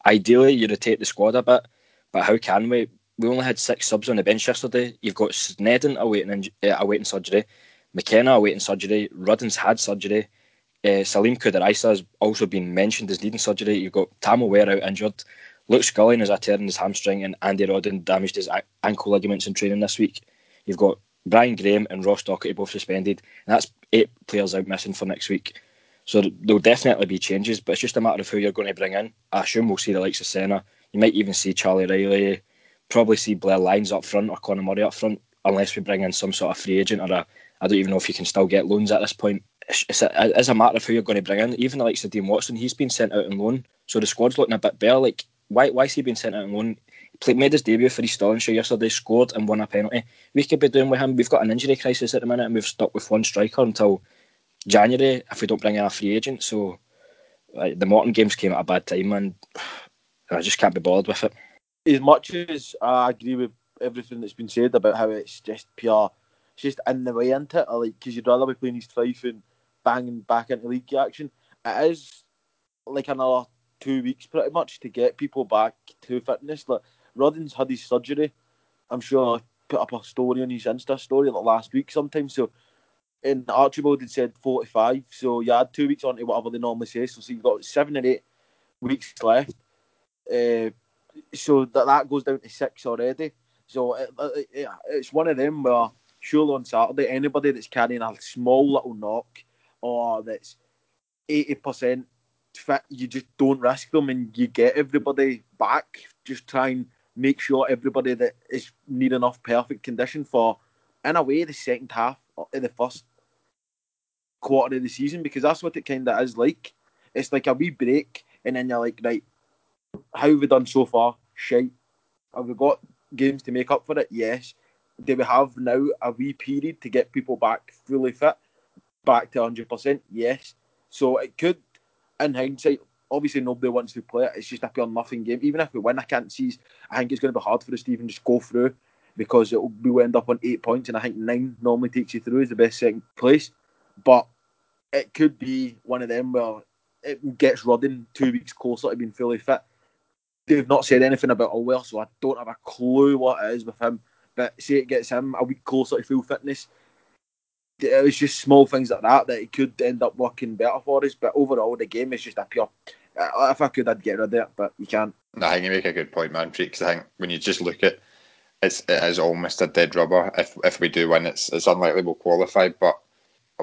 Ideally, you rotate the squad a bit, but how can we? We only had six subs on the bench yesterday. You've got Sneddon awaiting uh, awaiting surgery, McKenna awaiting surgery, Rudden's had surgery, uh, Salim Kouider-Aissa has also been mentioned as needing surgery. You've got Tam Ware out injured. Luke Scullion has a tear in his hamstring, and Andy Rodden damaged his ankle ligaments in training this week. You've got Brian Graham and Ross Docherty both suspended, and that's eight players out missing for next week. So there'll definitely be changes, but it's just a matter of who you're going to bring in. I assume we'll see the likes of Senna. You might even see Charlie Riley, probably see Blair Lyons up front or Conor Murray up front, unless we bring in some sort of free agent or a. I don't even know if you can still get loans at this point. It's a, it's a matter of who you're going to bring in. Even the likes of Dean Watson, he's been sent out on loan, so the squad's looking a bit better. Like why why is he being sent out on loan? Played, made his debut for East Stirlingshire yesterday, scored and won a penalty. We could be doing with him. We've got an injury crisis at the minute, and we've stuck with one striker until January if we don't bring in a free agent. So like, the Morton games came at a bad time, and (sighs) I just can't be bothered with it. as much as I agree with everything that's been said about how it's just pure, it's just in the way into it. Like because you'd rather be playing East Fife and banging back into league action. It is like another two weeks pretty much to get people back to fitness. Like Rodden's had his surgery. I'm sure I put up a story on his Insta story like last week sometime. So and Archibald had said 45. So you add two weeks on to whatever they normally say. So, so you've got seven or eight weeks left. Uh, so that, that goes down to six already. So it, it, it's one of them where surely on Saturday, anybody that's carrying a small little knock or that's 80% fit, you just don't risk them and you get everybody back. Just try and make sure everybody that is near enough perfect condition for, in a way, the second half of the first quarter of the season because that's what it kind of is like. It's like a wee break, and then you're like, right, how have we done so far? Shite. Have we got games to make up for it? Yes. Do we have now a wee period to get people back fully fit, back to 100%? Yes. So it could, in hindsight, obviously nobody wants to play it. It's just a pure nothing game. Even if we win, I can't see. I think it's going to be hard for us to even just go through because it will end up on eight points, and I think nine normally takes you through as the best second place. But it could be one of them where it gets Rudden two weeks closer to being fully fit. They've not said anything about Ulwell, so I don't have a clue what it is with him. But say it gets him a week closer to full fitness. It was just small things like that that it could end up working better for us. But overall, the game is just a pure. Uh, if I could, I'd get rid of it, but you can't. I think you make a good point, man, because I think when you just look at it's it is almost a dead rubber. If if we do win, it's it's unlikely we'll qualify. But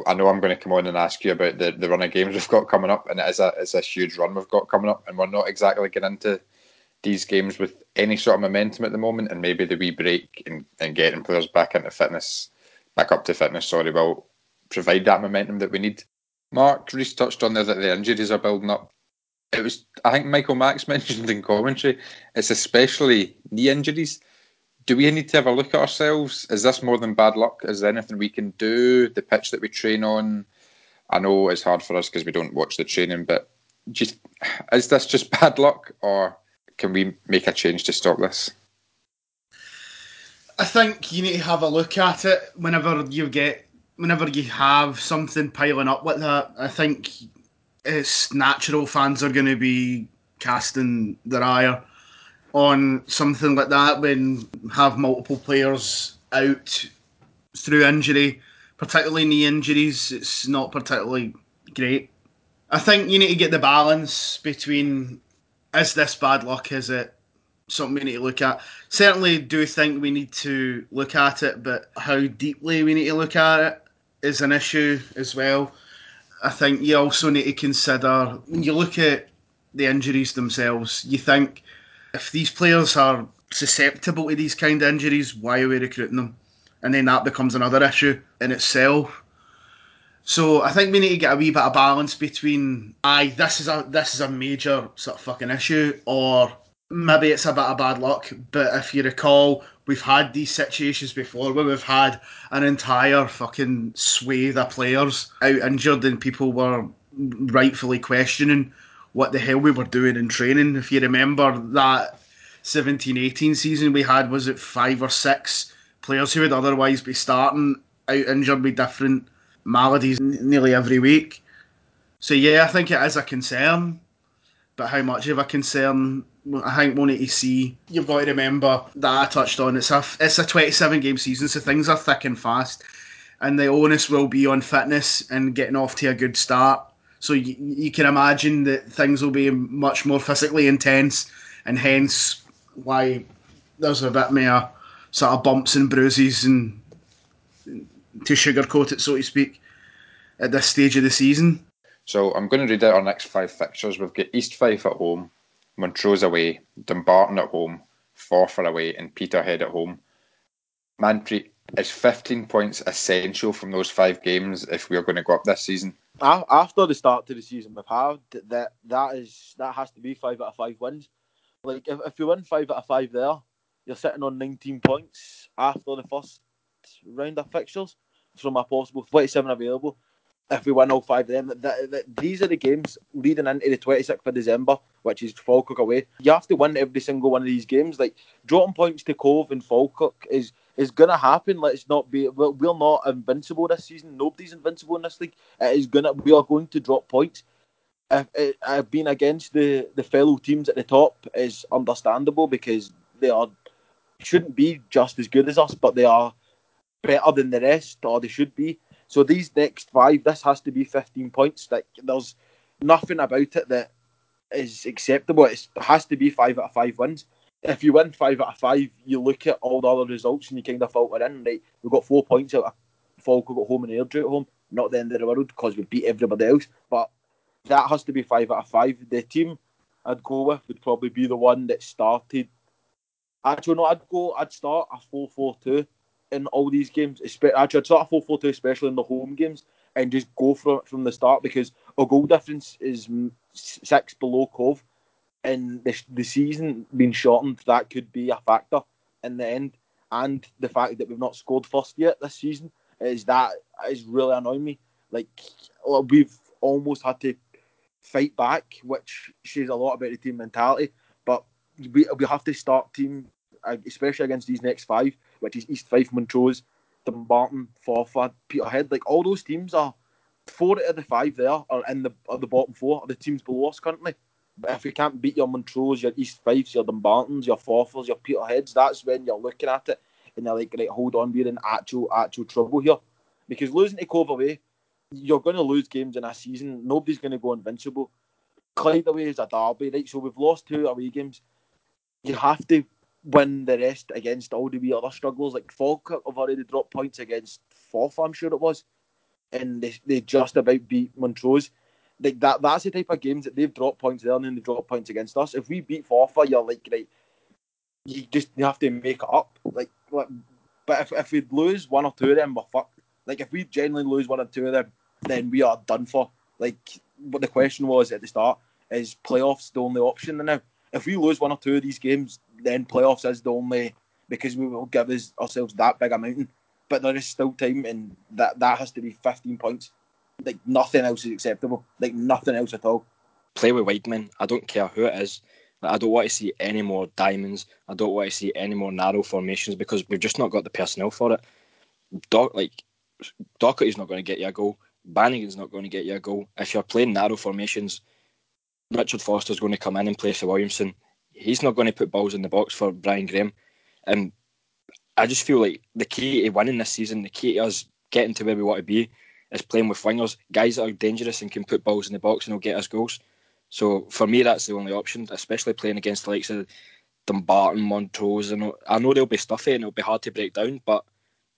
I know I'm going to come on and ask you about the, the run of games we've got coming up, and it is a it's a huge run we've got coming up, and we're not exactly getting into these games with any sort of momentum at the moment, and maybe the wee break and, and getting players back into fitness, back up to fitness. Sorry, will provide that momentum that we need. Mark Reese touched on there that the injuries are building up. It was I think Michael Max (laughs) mentioned in commentary. It's especially knee injuries do we need to have a look at ourselves? Is this more than bad luck? Is there anything we can do? The pitch that we train on, I know it's hard for us because we don't watch the training, but just is this just (laughs) bad luck, or can we make a change to stop this? I think you need to have a look at it whenever you get, whenever you have something piling up like that. I think it's natural fans are going to be casting their ire on something like that when have multiple players out through injury, particularly knee injuries. It's not particularly great. I think you need to get the balance between is this bad luck? Is it something we need to look at? Certainly, do think we need to look at it, but how deeply we need to look at it is an issue as well. I think you also need to consider when you look at the injuries themselves, you think if these players are susceptible to these kind of injuries, why are we recruiting them? And then that becomes another issue in itself. So I think we need to get a wee bit of balance between aye, this is a this is a major sort of fucking issue, or maybe it's a bit of bad luck. But if you recall, we've had these situations before where we've had an entire fucking swathe of players out injured and people were rightfully questioning what the hell we were doing in training. If you remember that 17 18 season, we had, was it five or six players who would otherwise be starting out injured with different maladies nearly every week. So, yeah, I think it is a concern. But how much of a concern? I think we'll need to see. You've got to remember that I touched on. It's a it's a 27 game season, so things are thick and fast, and the onus will be on fitness and getting off to a good start so you can imagine that things will be much more physically intense, and hence why there's a bit more sort of bumps and bruises and to sugarcoat it, so to speak, at this stage of the season. So I'm going to read out our next five fixtures. We've got East Fife at home, Montrose away, Dumbarton at home, Forfar away, and Peterhead at home. Manpreet, is 15 points essential from those five games if we're going to go up this season? after the start to the season we've had, that that is that has to be five out of five wins. Like if, if you win five out of five there, you're sitting on 19 points after the first round of fixtures from a possible 27 available. If we win all five of them. That, that, these are the games leading into the 26th of December, which is Falkirk away. You have to win every single one of these games. Like dropping points to Cove and Falkirk is is gonna happen. Let's not be we're, we're not invincible this season. Nobody's invincible in this league. It is gonna we are going to drop points. It, uh, being against the the fellow teams at the top is understandable because they are shouldn't be just as good as us, but they are better than the rest, or they should be. So these next five, this has to be 15 points. Like there's nothing about it that is acceptable. It's, it has to be five out of five wins. If you win five out of five, you look at all the other results and you kind of filter in. Right, we've got four points out of Falkirk at home and Airdrie at home. Not the end of the world because we beat everybody else, but that has to be five out of five. The team I'd go with would probably be the one that started. Actually, no, I'd go. I'd start a four-four-two in all these games. Actually, I'd start a 4 4 2, especially in the home games, and just go from from the start because our goal difference is six below Cove, and the, the season being shortened, that could be a factor in the end. And the fact that we've not scored first yet this season is that is really annoying me. Like we've almost had to fight back, which shows a lot about the team mentality. But we we have to start team, uh, especially against these next five which is East Fife, Montrose, Dumbarton, Forfar, Peterhead. Like all those teams are four out of the five there are in the are the bottom four are the teams below us currently. But if you can't beat your Montrose, your East Fifes, your Dumbartons, your Forfars, your Peterheads, that's when you're looking at it and you're like, right, hold on, we're in actual actual trouble here. Because losing to Cove away, you're going to lose games in a season. Nobody's going to go invincible. Clyde away is a derby, right? So we've lost two away games. You have to win the rest against all the wee other struggles. Like Falkirk have already dropped points against Forth, I'm sure it was, and they, they just about beat Montrose. Like that, that's the type of games that they've dropped points there and then they drop points against us. If we beat Forfar, you're like, right, you just have to make it up. Like, like but if, if we lose one or two of them, we're fucked. Like if we genuinely lose one or two of them, then we are done for. Like what the question was at the start is playoffs the only option now? If we lose one or two of these games, then playoffs is the only because we will give us ourselves that big a mountain. But there is still time, and that that has to be 15 points. Like nothing else is acceptable. Like nothing else at all. Play with Wideman. I don't care who it is. Like, I don't want to see any more diamonds. I don't want to see any more narrow formations because we've just not got the personnel for it. Doc, like Docherty's not going to get you a goal. Bannigan's not going to get you a goal. If you're playing narrow formations, Richard Foster's going to come in and play for Williamson he's not going to put balls in the box for Brian Graham. And I just feel like the key to winning this season, the key to us getting to where we want to be, is playing with wingers, guys that are dangerous and can put balls in the box and will get us goals. So for me, that's the only option, especially playing against the likes of Dumbarton, Montrose. And I know they'll be stuffy and it'll be hard to break down, but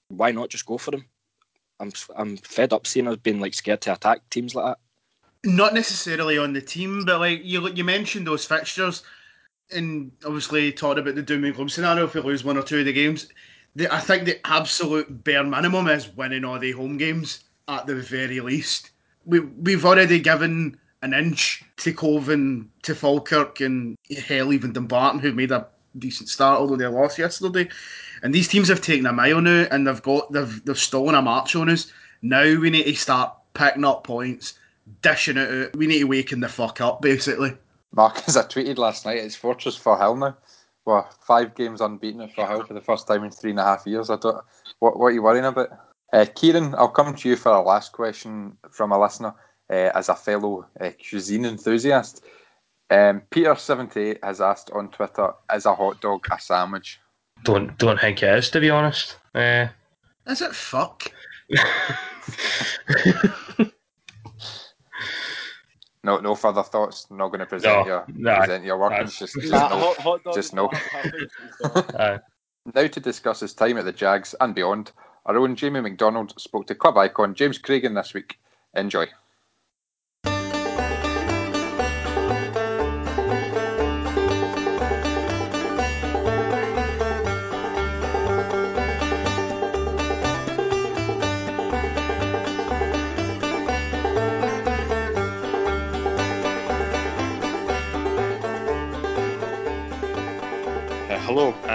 why not just go for them? I'm I'm fed up seeing us being like scared to attack teams like that. Not necessarily on the team, but like you you mentioned those fixtures and obviously talked about the doom and gloom scenario if we lose one or two of the games. The, I think the absolute bare minimum is winning all the home games at the very least. We we've already given an inch to Cove and to Falkirk and hell even Dumbarton who made a decent start although they lost yesterday. And these teams have taken a mile now and they've got they've they've stolen a march on us. Now we need to start picking up points, dishing it out. We need to waken the fuck up basically. Mark, as (laughs) I tweeted last night, it's Fortress Firhill now. Well, five games unbeaten at hell for the first time in three and a half years. I don't. What, what are you worrying about? Uh, Kieran, I'll come to you for a last question from a listener uh, as a fellow uh, cuisine enthusiast. Um, Peter78 has asked on Twitter, is a hot dog a sandwich? Don't don't think it is, to be honest. Uh, is it fuck? (laughs) No, no further thoughts. Not going to present No, your nah, present your workings. that's- Just, just Nah, no. hot, hot just no. (laughs) Now to discuss his time at the Jags and beyond, our own Jamie McDonald spoke to club icon James Craigen this week. Enjoy.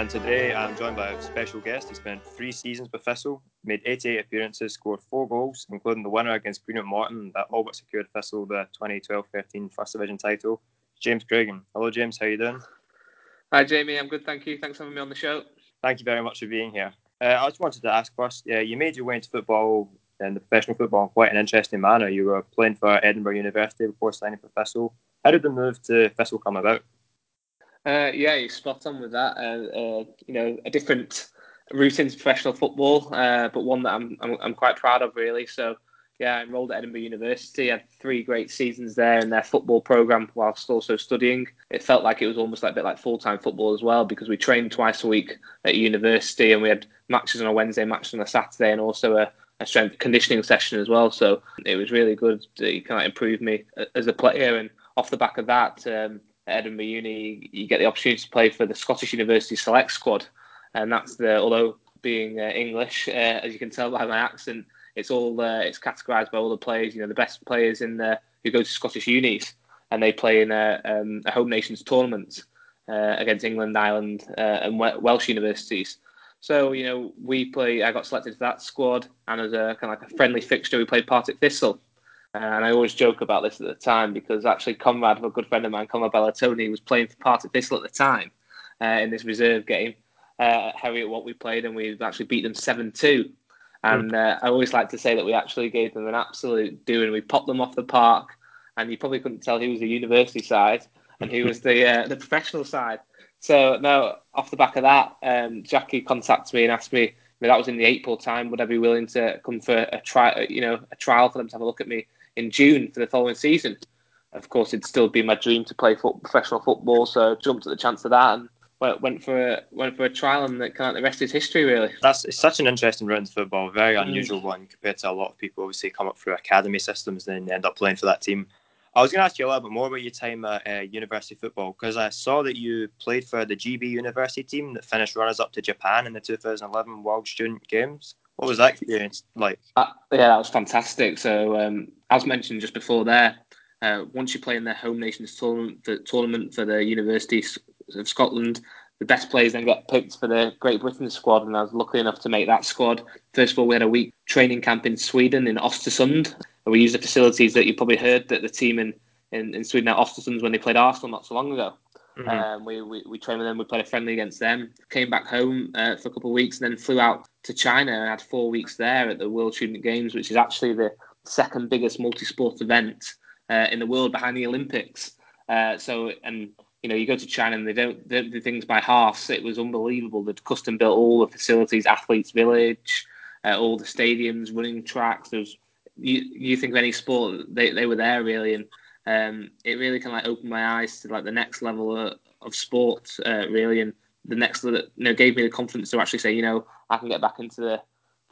And today I'm joined by a special guest. He spent three seasons with Thistle, made 88 appearances, scored four goals, including the winner against Greenock Morton that all but secured Thistle the 2012-13 First Division title. James Craigen. Hello, James. How you doing? Hi, Jamie. I'm good, thank you. Thanks for having me on the show. Thank you very much for being here. Uh, I just wanted to ask first. Yeah, you made your way into football and the professional football in quite an interesting manner. You were playing for Edinburgh University before signing for Thistle. How did the move to Thistle come about? Uh, yeah, you're spot on with that. Uh, uh, you know, a different route into professional football, uh, but one that I'm, I'm, I'm quite proud of, really. So, yeah, I enrolled at Edinburgh University. I had three great seasons there in their football program whilst also studying. It felt like it was almost like a bit like full time football as well because we trained twice a week at university and we had matches on a Wednesday, matches on a Saturday, and also a, a strength conditioning session as well. So it was really good. It kind of improved me as a player, and off the back of that. Um, Edinburgh Uni, you get the opportunity to play for the Scottish University Select Squad, and that's the although being uh, English, uh, as you can tell by my accent, it's all uh, it's categorised by all the players. You know, the best players in the who go to Scottish unis, and they play in a, um, a home nations tournament uh, against England, Ireland, uh, and Welsh universities. So you know, we play. I got selected for that squad, and as a kind of like a friendly fixture, we played Partick Thistle. And I always joke about this at the time because actually Conrad, a good friend of mine, Conrad Balatoni, was playing for Partick Thistle at the time uh, in this reserve game. Uh, Heriot what we played, and we actually beat them 7 2. And uh, I always like to say that we actually gave them an absolute doing. We popped them off the park, and you probably couldn't tell who was the university side and who was (laughs) the uh, the professional side. So now, off the back of that, um, Jackie contacted me and asked me. I mean, that was in the April time. Would I be willing to come for a try? You know, a trial for them to have a look at me in June for the following season. Of course, it'd still be my dream to play foot, professional football, so I jumped at the chance of that and went for a, went for a trial, and the, kind of the rest is history, really. That's it's such an interesting route in football, very unusual mm. one compared to a lot of people. Obviously, come up through academy systems, then end up playing for that team. I was going to ask you a little bit more about your time at uh, university football because I saw that you played for the GB University team that finished runners up to Japan in the 2011 World Student Games. What was that experience like? Uh, yeah, that was fantastic. So, um, as mentioned just before there, uh, once you play in the home nations tournament, the tournament for the University of Scotland, the best players then get picked for the Great Britain squad, and I was lucky enough to make that squad. First of all, we had a week training camp in Sweden in Östersund, and we used the facilities that you probably heard that the team in, in, in Sweden at Östersund when they played Arsenal not so long ago. Mm-hmm. Um, we, we, we trained with them. We played a friendly against them. Came back home uh, for a couple of weeks, and then flew out to China and had four weeks there at the World Student Games, which is actually the second biggest multi-sport event uh, in the world behind the Olympics. Uh, so, and you know, you go to China and they don't, they don't do things by halves. It was unbelievable. They'd custom built all the facilities, athletes' village, uh, all the stadiums, running tracks. There's you, you think of any sport, they, they were there really, and um, it really kind of like opened my eyes to like the next level of, of sport, uh, really, and the next you know gave me the confidence to actually say, you know, I can get back into the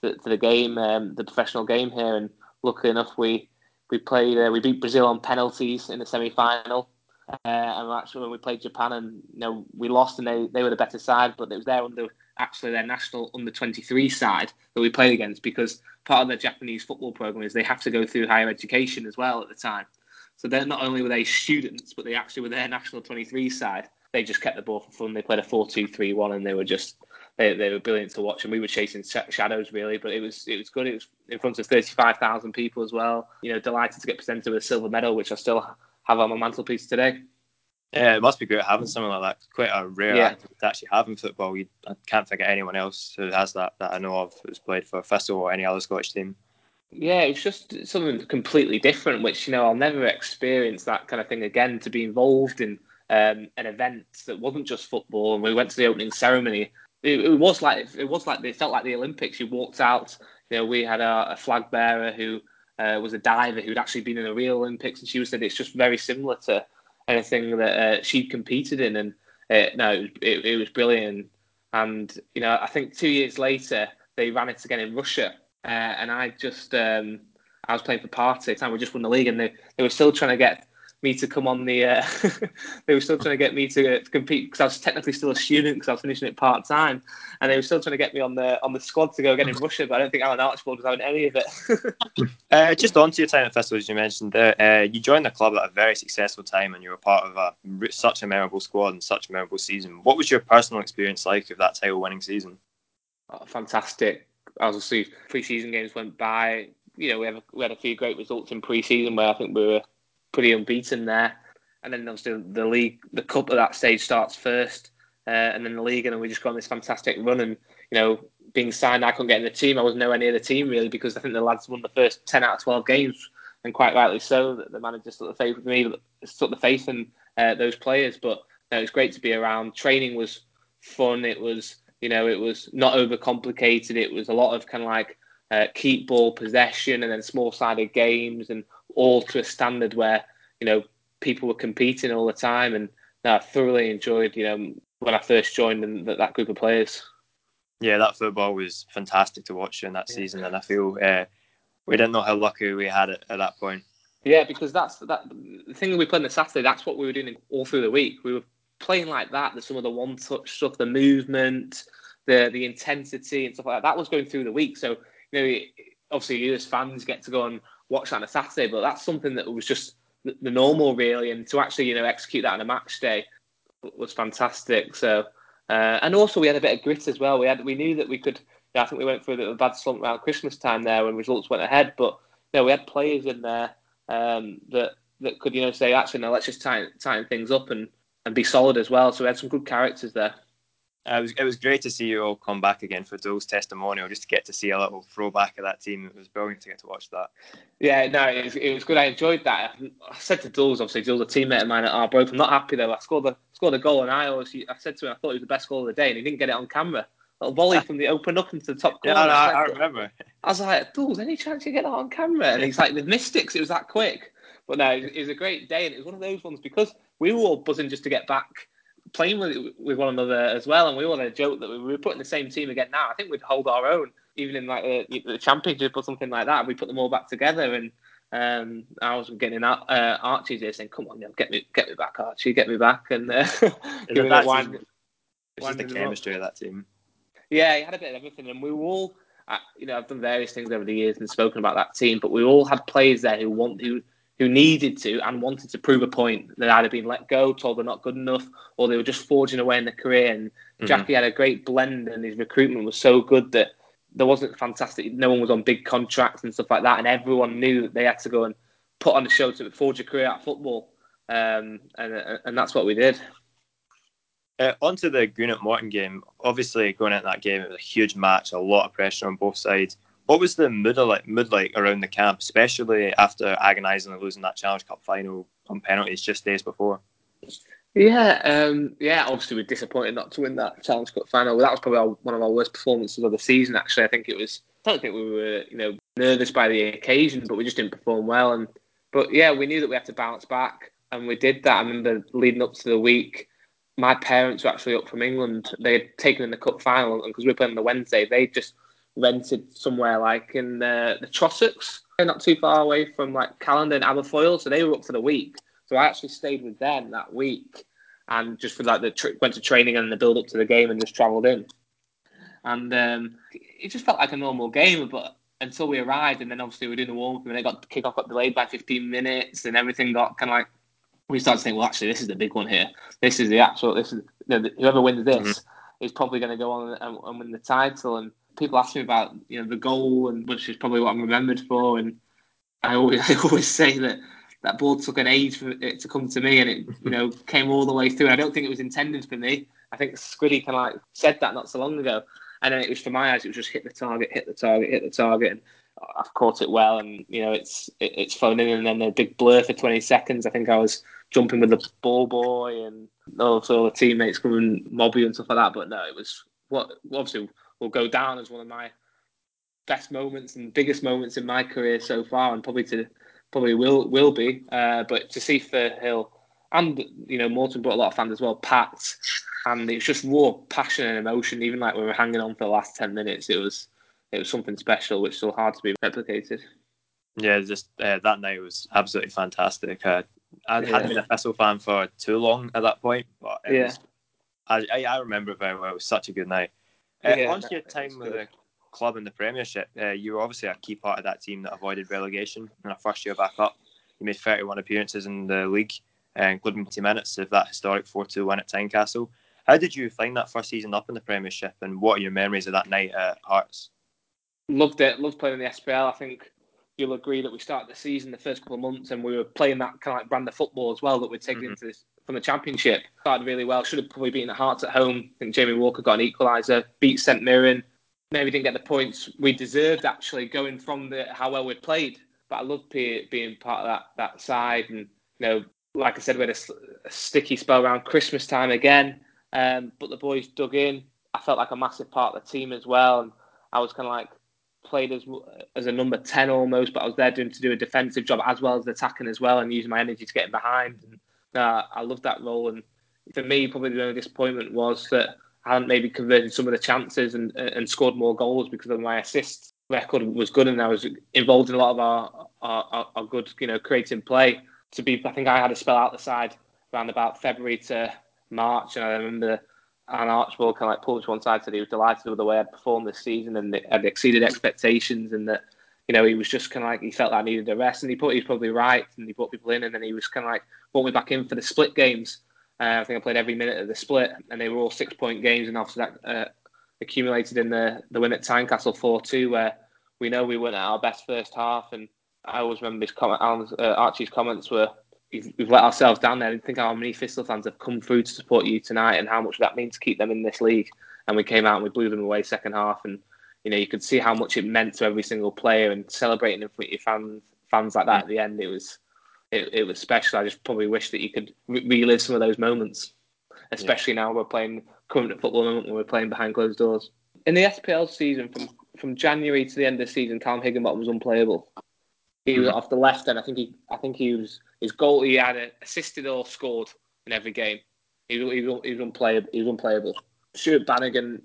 to, to the game, um, the professional game here. And luckily enough, we we played, uh, we beat Brazil on penalties in the semi final. Uh, and actually, when we played Japan, and you know, we lost, and they, they were the better side, but it was their under actually their national under twenty three side that we played against because part of the Japanese football program is they have to go through higher education as well at the time. So they're not only were they students, but they actually were their national 23 side. They just kept the ball for fun. They played a 4-2-3-1, and they were just they, they were brilliant to watch. And we were chasing shadows really, but it was it was good. It was in front of 35,000 people as well. You know, delighted to get presented with a silver medal, which I still have on my mantelpiece today. Yeah, it must be great having something like that. Quite a rare yeah. to actually have in football. You, I can't think of anyone else who has that that I know of who's played for Thistle or any other Scottish team. Yeah, it's just something completely different, which you know I'll never experience that kind of thing again. To be involved in um, an event that wasn't just football, and we went to the opening ceremony. It, it, was like it was like it felt like the Olympics. You walked out. You know, we had a, a flag bearer who uh, was a diver who'd actually been in the real Olympics, and she said it's just very similar to anything that uh, she'd competed in. And uh, no, it, it, it was brilliant. And you know, I think two years later they ran it again in Russia uh, and I just um, I was playing for Party time. We just won the league, and they, they were still trying to get me to come on the. Uh, (laughs) they were still trying to get me to, to compete because I was technically still a student because I was finishing it part time, and they were still trying to get me on the on the squad to go again in Russia. But I don't think Alan Archibald was having any of it. (laughs) (laughs) uh, just on to your time at Thistle, as you mentioned there, uh, you joined the club at a very successful time, and you were part of a, such a memorable squad and such a memorable season. What was your personal experience like of that title-winning season? Oh, fantastic. Obviously, pre-season games went by. You know, we have we had a few great results in pre-season where I think we were pretty unbeaten there. And then obviously the league, the cup at that stage starts first, uh, and then the league, and then we just got on this fantastic run. And you know, being signed, I couldn't get in the team. I was nowhere near the team really because I think the lads won the first ten out of twelve games, and quite rightly so. That the manager took the faith with me, took the faith in uh, those players. But no, it was great to be around. Training was fun. It was you know, it was not overcomplicated. It was a lot of kind of like uh, keep ball possession and then small sided games and all to a standard where you know people were competing all the time. And no, I thoroughly enjoyed you know when I first joined and that, that group of players. Yeah, that football was fantastic to watch in that yeah. season, and I feel uh, we didn't know how lucky we had it at that point. Yeah, because that's that the thing we played on the Saturday. That's what we were doing all through the week. We were playing like that. The some of the one touch stuff, the movement, the the intensity and stuff like that. That was going through the week. So you know, obviously you as fans get to go and watch that on a Saturday, but that's something that was just the, the normal really, and to actually you know execute that on a match day was fantastic. So. Uh, and also we had a bit of grit as well. We had we knew that we could. I think we went through a a bad slump around Christmas time there when results went ahead. But you know, we had players in there um, that that could you know say actually no, let's just tighten, tighten things up and, and be solid as well. So we had some good characters there. Uh, it was it was great to see you all come back again for Dole's testimonial, just to get to see a little throwback of that team. It was brilliant to get to watch that. Yeah, no, it was, it was good. I enjoyed that. I said to Dole's, obviously, Dole's a teammate of mine at Arbroath. I'm not happy though. I scored the scored a goal, and I always I said to him, I thought it was the best goal of the day, and he didn't get it on camera. A little volley (laughs) from the open up into the top corner. Yeah, no, I, I, remember. I was like, Dole's, any chance you get that on camera? And he's like, the Mystics, it was that quick. But no, it was a great day, and it was one of those ones because we were all buzzing just to get back playing with with one another as well, and we all had a joke that we were putting the same team again. Now I think we'd hold our own, even in like the, the championship or something like that. We put them all back together, and um, I was getting in uh, Archie's here saying, "Come on, get me, get me back, Archie, get me back," and uh, (laughs) giving that one. Just the chemistry of that team. Yeah, he had a bit of everything, and we were all. Uh, you know, I've done various things over the years and spoken about that team, but we all had players there who want who who needed to and wanted to prove a point that either been let go, told they're not good enough, or they were just forging away in their career. And mm-hmm. Jackie had a great blend, and his recruitment was so good that there wasn't fantastic. No one was on big contracts and stuff like that, and everyone knew that they had to go and put on a show to forge a career at football, um, and and that's what we did. Uh, onto the Greenock Morton game. Obviously, going into that game, it was a huge match, a lot of pressure on both sides. What was the mood like, mood like around the camp, especially after agonisingly losing that Challenge Cup final on penalties just days before? Yeah, um, yeah. Obviously, we're disappointed not to win that Challenge Cup final. That was probably our, one of our worst performances of the season. Actually, I think it was. I don't think we were, you know, nervous by the occasion, but we just didn't perform well. And but yeah, we knew that we had to bounce back, and we did that. I remember leading up to the week, my parents were actually up from England. They had taken in the cup final, and because we were playing on the Wednesday, they just rented somewhere like in the, the Trossachs, not too far away from like Callander and Aberfoyle. So they were up for the week. So I actually stayed with them that week and just for like the tr- went to training and the build up to the game and just travelled in. And um, it just felt like a normal game, but until we arrived, and then obviously we were doing the warm up, and it got kick off got delayed by 15 minutes, and everything got kind of like we started to think, well, actually, this is the big one here. This is the actual. This is know, whoever wins this mm-hmm. is probably going to go on and, and, win the title. And people ask me about you know the goal, and which is probably what I'm remembered for. And I always (laughs) I always say that that ball took an age for it to come to me, and it you know came all the way through. I don't think it was intended for me. I think Squiddy kind of like said that not so long ago, and then it was for my eyes. It was just hit the target, hit the target, hit the target, and I've caught it well, and you know it's it, it's flown in, and then a big blur for 20 seconds. I think I was jumping with the ball boy and also the teammates coming mob you and stuff like that. But no, it was what obviously will go down as one of my best moments and biggest moments in my career so far, and probably to probably will will be. Uh, but to see Firhill and you know Morton brought a lot of fans as well, packed, and it's just raw passion and emotion. Even like when we were hanging on for the last ten minutes, it was it was something special, which is still hard to be replicated. Yeah, just uh, that night was absolutely fantastic. Uh, I hadn't been a Thistle fan for too long at that point, but Yeah. was, I, I I remember it very well. It was such a good night. Uh, Yeah, once no, your time with the club in the Premiership, uh, you were obviously a key part of that team that avoided relegation in our first year back up. You made 31 appearances in the league, uh, including 20 minutes of that historic 4-2 win at Tynecastle. How did you find that first season up in the Premiership, and what are your memories of that night at Hearts? Loved it. Loved playing in the SPL. I think you'll agree that we started the season the first couple of months and we were playing that kind of like brand of football as well that we'd taken Mhm. into this from the championship. Started really well. Should have probably beaten the Hearts at home. I think Jamie Walker got an equaliser. Beat St Mirren. Maybe didn't get the points we deserved actually going from the how well we played. But I loved be, being part of that that side and you know like I said we had a sticky spell around Christmas time again. Um, but the boys dug in. I felt like a massive part of the team as well, and I was kind of like played as as a number ten almost, but I was there doing to do a defensive job as well as attacking as well, and using my energy to get in behind. And uh, I loved that role. And for me, probably the only disappointment was that I hadn't maybe converted some of the chances and and scored more goals because of my assist record was good, and I was involved in a lot of our our, our, our good you know creating play. To be, I think I had a spell out the side around about February to March, and I remember Alan Archibald kind of like pulled to one side, said he was delighted with the way I'd performed this season and had exceeded expectations, and that you know he was just kind of like he felt I needed a rest, and he put he was probably right, and he brought people in, and then he was kind of like brought me back in for the split games. Uh, I think I played every minute of the split, and they were all six point games, and obviously that uh, accumulated in the the win at Tynecastle four two, where we know we weren't at our best first half, and I always remember his comment, Alan's, uh, Archie's comments were. We've, we've let ourselves down there. I didn't think how many Thistle fans have come through to support you tonight, and how much that means to keep them in this league. And we came out and we blew them away second half, and you know you could see how much it meant to every single player, and celebrating in front of your fans, fans like that at the end, it was it, it was special. I just probably wish that you could re- relive some of those moments, especially now we're playing current football moment when we're playing behind closed doors. In the SPL season, from from January to the end of the season, Kallum Higginbotham was unplayable. He hmm. was off the left, and I think he I think he was his goal. He had assisted or scored in every game. He, was- he, was- he was unplayable. He was unplayable. Stuart Bannigan,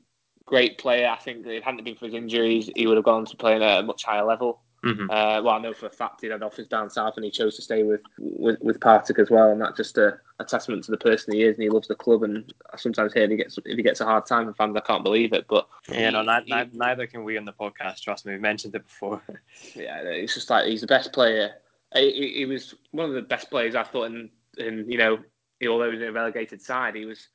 great player. I think if it hadn't been for his injuries, he would have gone to play at a much higher level. Mhm. Uh, well, I know for a fact he had offers down south, and he chose to stay with with, with Partick as well, and that's just a, a testament to the person he is, and he loves the club. And I sometimes hear he gets if he gets a hard time, and fans I can't believe it, but Yeah, no, he- ni- he- neither can we on the podcast. Trust me, we mentioned it before. (laughs) yeah, it's just like he's the best player. He, he- was one of the best players I thought in, in you know, he- although he was in a relegated side, he was.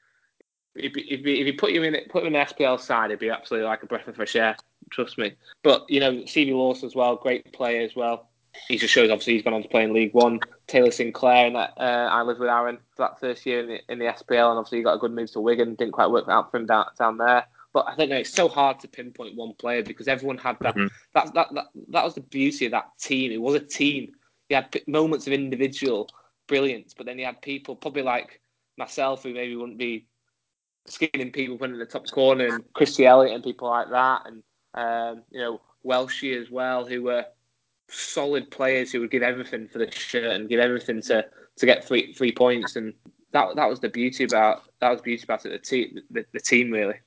If he, if he, put you in put him in the SPL side, it'd be absolutely like a breath of fresh air. Trust me. But you know, Stevie Lawless as well, great player as well. He just shows obviously he's gone on to play in League One. Taylor Sinclair and that uh, I lived with Aaron for that first year in the, in the SPL, and obviously he got a good move to Wigan. Didn't quite work out for him down, down there. But I don't know. It's so hard to pinpoint one player because everyone had that. Mhm. That, that that that was the beauty of that team. It was a team. You had p- moments of individual brilliance, but then you had people probably like myself who maybe wouldn't be skinning people when in the top corner, and Christie Elliott and people like that, and um, you know Welshie as well, who were solid players who would give everything for the shirt and give everything to to get three three points, and that that was the beauty about that was the beauty about it. The team, the, the team really.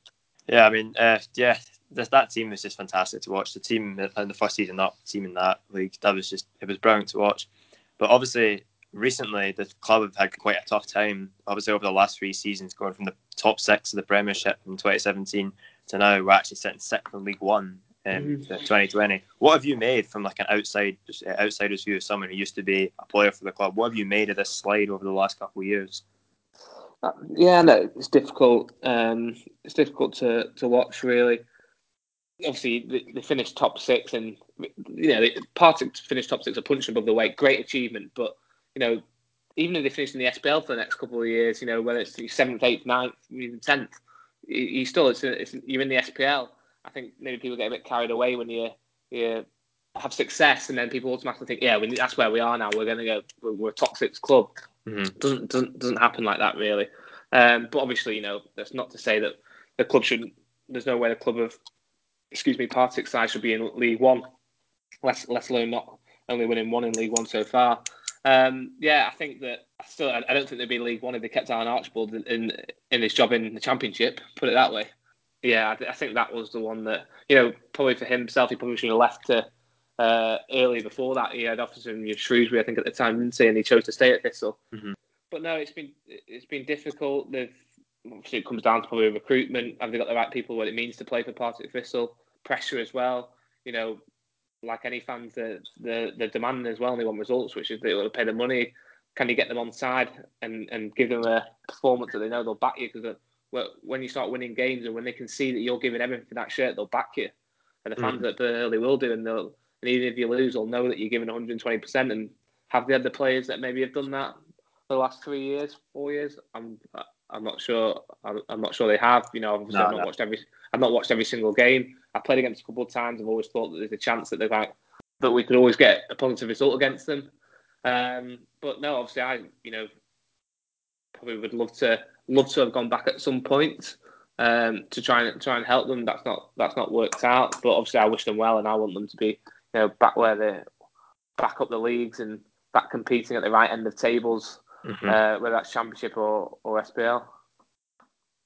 Yeah, I mean, uh, yeah, this, that team was just fantastic to watch. The team in the first season up, team in that league, that was just it was brilliant to watch. But obviously, recently the club have had quite a tough time. Obviously, over the last three seasons, going from the top six of the Premiership in 2017 to now, we're actually sitting sixth in League One in 2020. What have you made from like an outside outsider's view of someone who used to be a player for the club? What have you made of this slide over the last couple of years? Uh, Yeah, no, it's difficult. Um, it's difficult to, to watch, really. Obviously, they, they finished top six, and you know, they- Partick to finish top six are punching above the weight. Great achievement, but you know, even if they finish in the SPL for the next couple of years, you know, whether it's the seventh, eighth, ninth, even tenth, you, still it's, it's you're in the SPL. I think maybe people get a bit carried away when you you have success, and then people automatically think, yeah, we, that's where we are now. We're going to go. We're, we're a top six club Mhm. doesn't doesn't doesn't happen like that really. Um, but obviously, you know, that's not to say that the club shouldn't. There's no way the club of, excuse me, Partick side should be in League One, let let alone not only winning one in League One so far. Um, yeah, I think that I still. I don't think they'd be in League One if they kept Alan Archibald in, in in his job in the Championship. Put it that way. Yeah, I, I think that was the one that you know probably for himself he probably should have left to uh, earlier before that. He had offers from Shrewsbury, I think, at the time, didn't he? And he chose to stay at Thistle. Mhm. But no, it's been it's been difficult. They've obviously it comes down to probably recruitment. Have they got the right people? What it means to play for Partick Thistle? Pressure as well. You know, like any fans, they're, they're, they're as well, and they want results, which is they will pay the money. Can you get them on side and, and give them a performance that they know they'll back you? Because uh, when you start winning games and when they can see that you're giving everything for that shirt, they'll back you. And the fans mm. at Burnley will do, and they'll and even if you lose, they'll know that you're giving 120. percent And have they had the players that maybe have done that for the last three years, four years? I'm I'm not sure. I'm, I'm not sure they have. You know, obviously No, I've not no. watched every I've not watched every single game. I've played against a couple of times. I've always thought that there's a chance that they've like, that we could always get a positive result against them. Um, but no, obviously I you know probably would love to love to have gone back at some point um, to try and try and help them. That's not that's not worked out. But obviously I wish them well, and I want them to be you know back where they back up the leagues and back competing at the right end of tables, Mhm. uh, whether that's Championship or or SPL.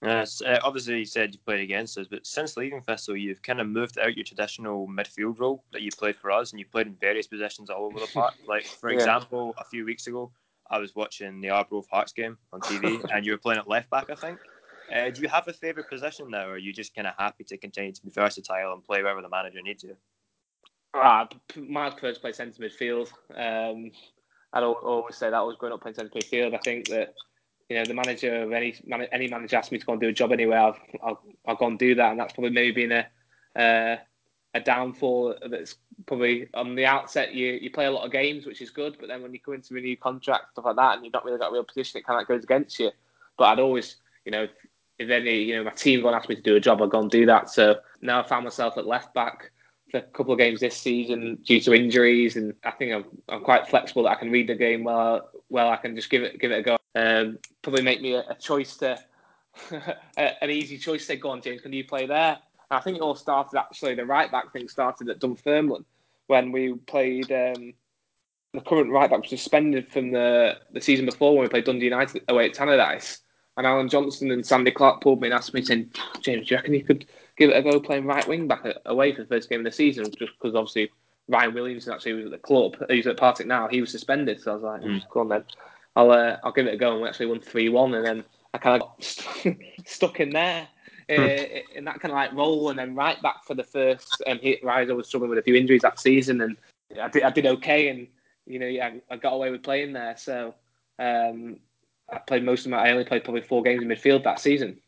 Yes, uh, obviously you said you played against us, but since leaving Thistle, you've kind of moved out your traditional midfield role that you played for us, and you played in various positions all over the park. Like for Yeah. example, a few weeks ago, I was watching the Arbroath Hearts game on TV, (laughs) and you were playing at left back, I think. Uh, do you have a favourite position now, or are you just kind of happy to continue to be versatile and play wherever the manager needs you? Ah, my first play centre midfield. Um, I'd al- always say that I was growing up playing centre midfield. I think that you know the manager of any any manager asks me to go and do a job anywhere, I'll I'll, I'll go and do that, and that's probably maybe been a uh, a downfall. That's probably on the outset you you play a lot of games, which is good, but then when you come into a new contract stuff like that, and you've not really got a real position, it kind of goes against you. But I'd always you know. If any, you know, my team going to ask me to do a job, I'll go and do that. So now I found myself at left back for a couple of games this season due to injuries, and I think I'm, I'm quite flexible that I can read the game well. Well, I can just give it give it a go. Um, probably make me a, a choice to (laughs) an easy choice. Say, go on, James, can you play there? And I think it all started actually. The right back thing started at Dunfermline when we played. Um, the current right back was suspended from the the season before when we played Dundee United away at Tannadice. And Allan Johnston and Sandy Clark pulled me and asked me, saying, James, do you reckon you could give it a go playing right wing back away for the first game of the season? Just because obviously Ryan Williamson actually was at the club. He's at Partick now. He was suspended. So I was like, Mm. go on then. I'll, uh, I'll give it a go. And we actually won 3 1. And then I kind of got st- (laughs) stuck in there. Uh, in that kind of like role, and then right back for the first. Um, he, Riser was struggling with a few injuries that season, and I did, I did okay, and you know, yeah, I got away with playing there. So um, I played most of my. I only played probably four games in midfield that season.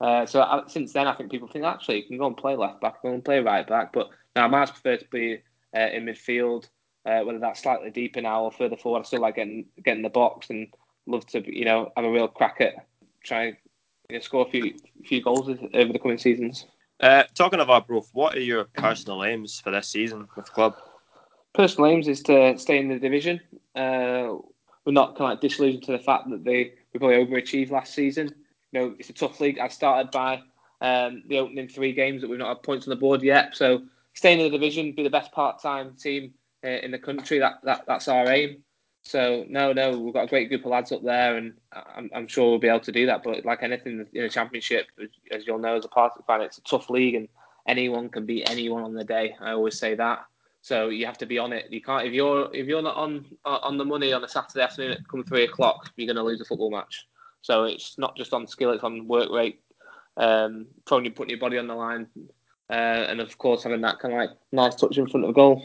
Uh, so I, since then, I think people think actually you can go and play left back, go and play right back. But now I might prefer to be uh, in midfield, uh, whether that's slightly deeper now or further forward. I still like getting getting the box and love to you know have a real crack at trying you know, score a few few goals over the coming seasons. Uh, talking of Arbroath, what are your personal aims for this season with the club? personal aims is to stay in the division. Uh, we're not kind of like disillusioned to the fact that they we probably overachieved last season. You know, it's a tough league. I started by um, the opening three games that we've not had points on the board yet. So staying in the division, be the best part-time team uh, in the country. That, that that's our aim. So no, no, we've got a great group of lads up there, and I'm, I'm sure we'll be able to do that. But like anything in a championship, as, you'll know as a Partick fan, it's a tough league, and anyone can beat anyone on the day. I always say that. So you have to be on it. You can't if you're if you're not on on the money on a Saturday afternoon at come three o'clock, you're going to lose a football match. So it's not just on skill; it's on work rate, um, probably putting your body on the line, uh, and of course having that kind of like nice touch in front of goal.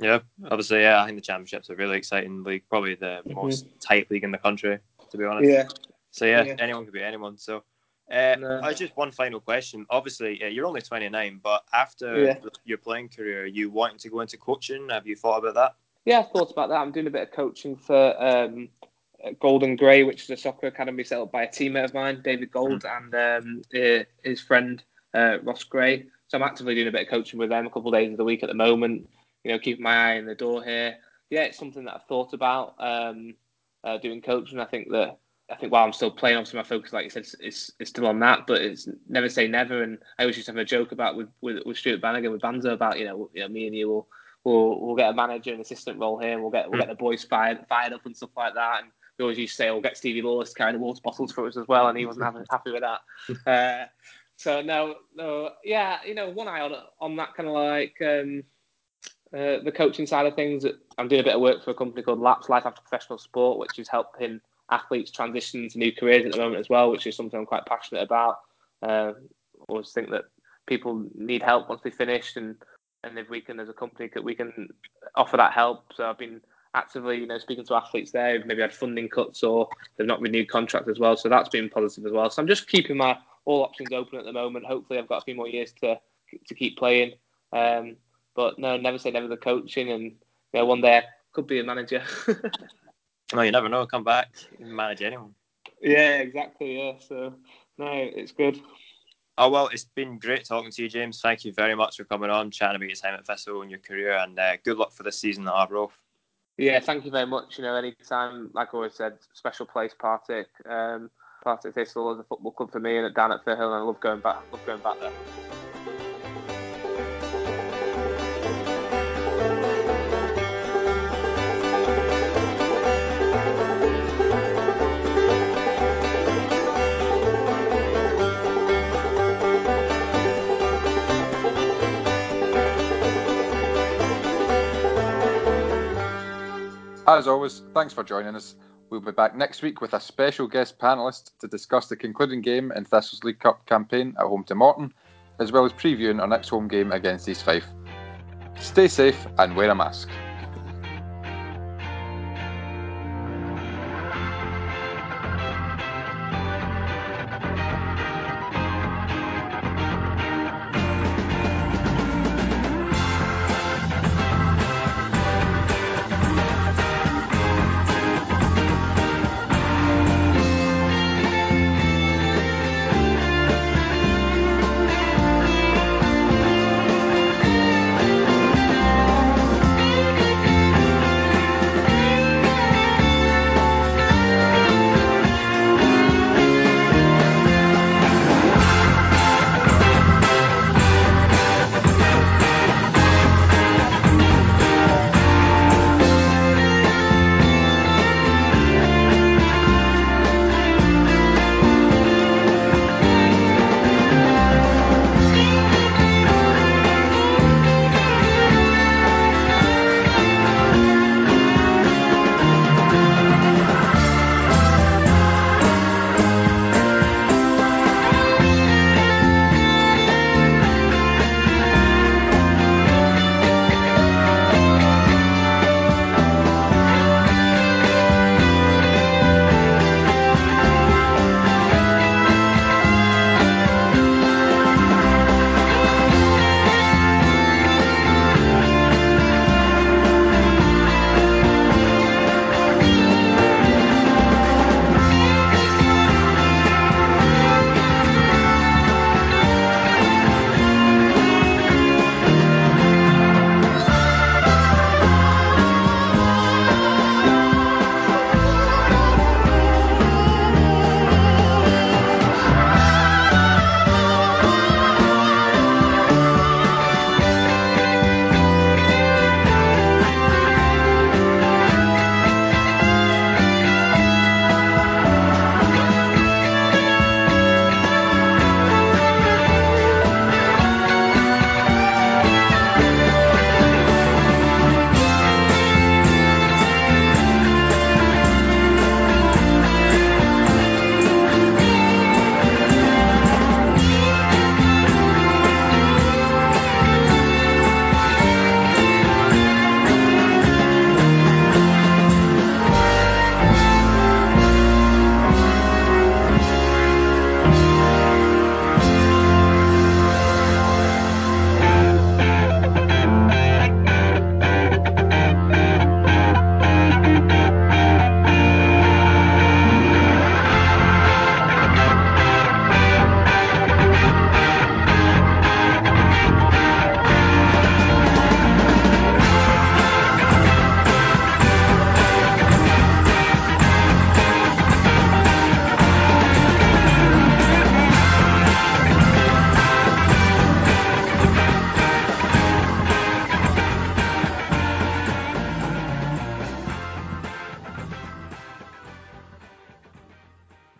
Yeah, obviously, yeah, I think the championship's a really exciting league, probably the Mhm. most tight league in the country, to be honest. Yeah, So yeah, Yeah. anyone could be anyone. So, uh, No. just one final question. Obviously, uh, you're only 29, but after Yeah. your playing career, are you wanting to go into coaching? Have you thought about that? Yeah, I thought about that. I'm doing a bit of coaching for um, Golden Grey, which is a soccer academy set up by a teammate of mine, David Gold, and um, his friend uh, Ross Gray. So I'm actively doing a bit of coaching with them a couple of days of the week at the moment. You know, keeping my eye on the door here. Yeah, it's something that I've thought about um, uh, doing coaching. I think that I think while I'm still playing, obviously my focus, like you said, is, is still on that. But it's never say never. And I always used to have a joke about with with, with Stuart Bannigan with Banzo about you know, you know me and you will we'll we'll get a manager and assistant role here. We'll get we'll get the boys fired fired up and stuff like that. And we always used to say, "We'll get Stevie Lawless carrying the water bottles for us as well," and he wasn't happy, happy with that. (laughs) Uh, so no, no, yeah, you know, one eye on on that kind of like um, uh, the coaching side of things, I'm doing a bit of work for a company called Laps Life After Professional Sport, which is helping athletes transition to new careers at the moment as well, which is something I'm quite passionate about. Uh, I always think that people need help once they finish, and and if we can, as a company, that we can offer that help. So I've been actively, you know, speaking to athletes there who've maybe had funding cuts or they've not renewed contracts as well. So that's been positive as well. So I'm just keeping my all options open at the moment. Hopefully, I've got a few more years to to keep playing. Um, but no, never say never. The coaching, and you know, one day I could be a manager. (laughs) no, you never know. Come back, manage anyone. Yeah, exactly. Yeah. So no, it's good. Oh well, it's been great talking to you, James. Thank you very much for coming on, chatting about your time at Thistle and your career, and uh, good luck for the season at Arbroath. Yeah, thank you very much. You know, anytime, like I always said, special place Partick. Um, Partick Thistle is a football club for me, and down at Firhill, and I love going back. Love going back there. As always, thanks for joining us. We'll be back next week with a special guest panelist to discuss the concluding game in Thistle's League Cup campaign at home to Morton, as well as previewing our next home game against East Fife. Stay safe and wear a mask.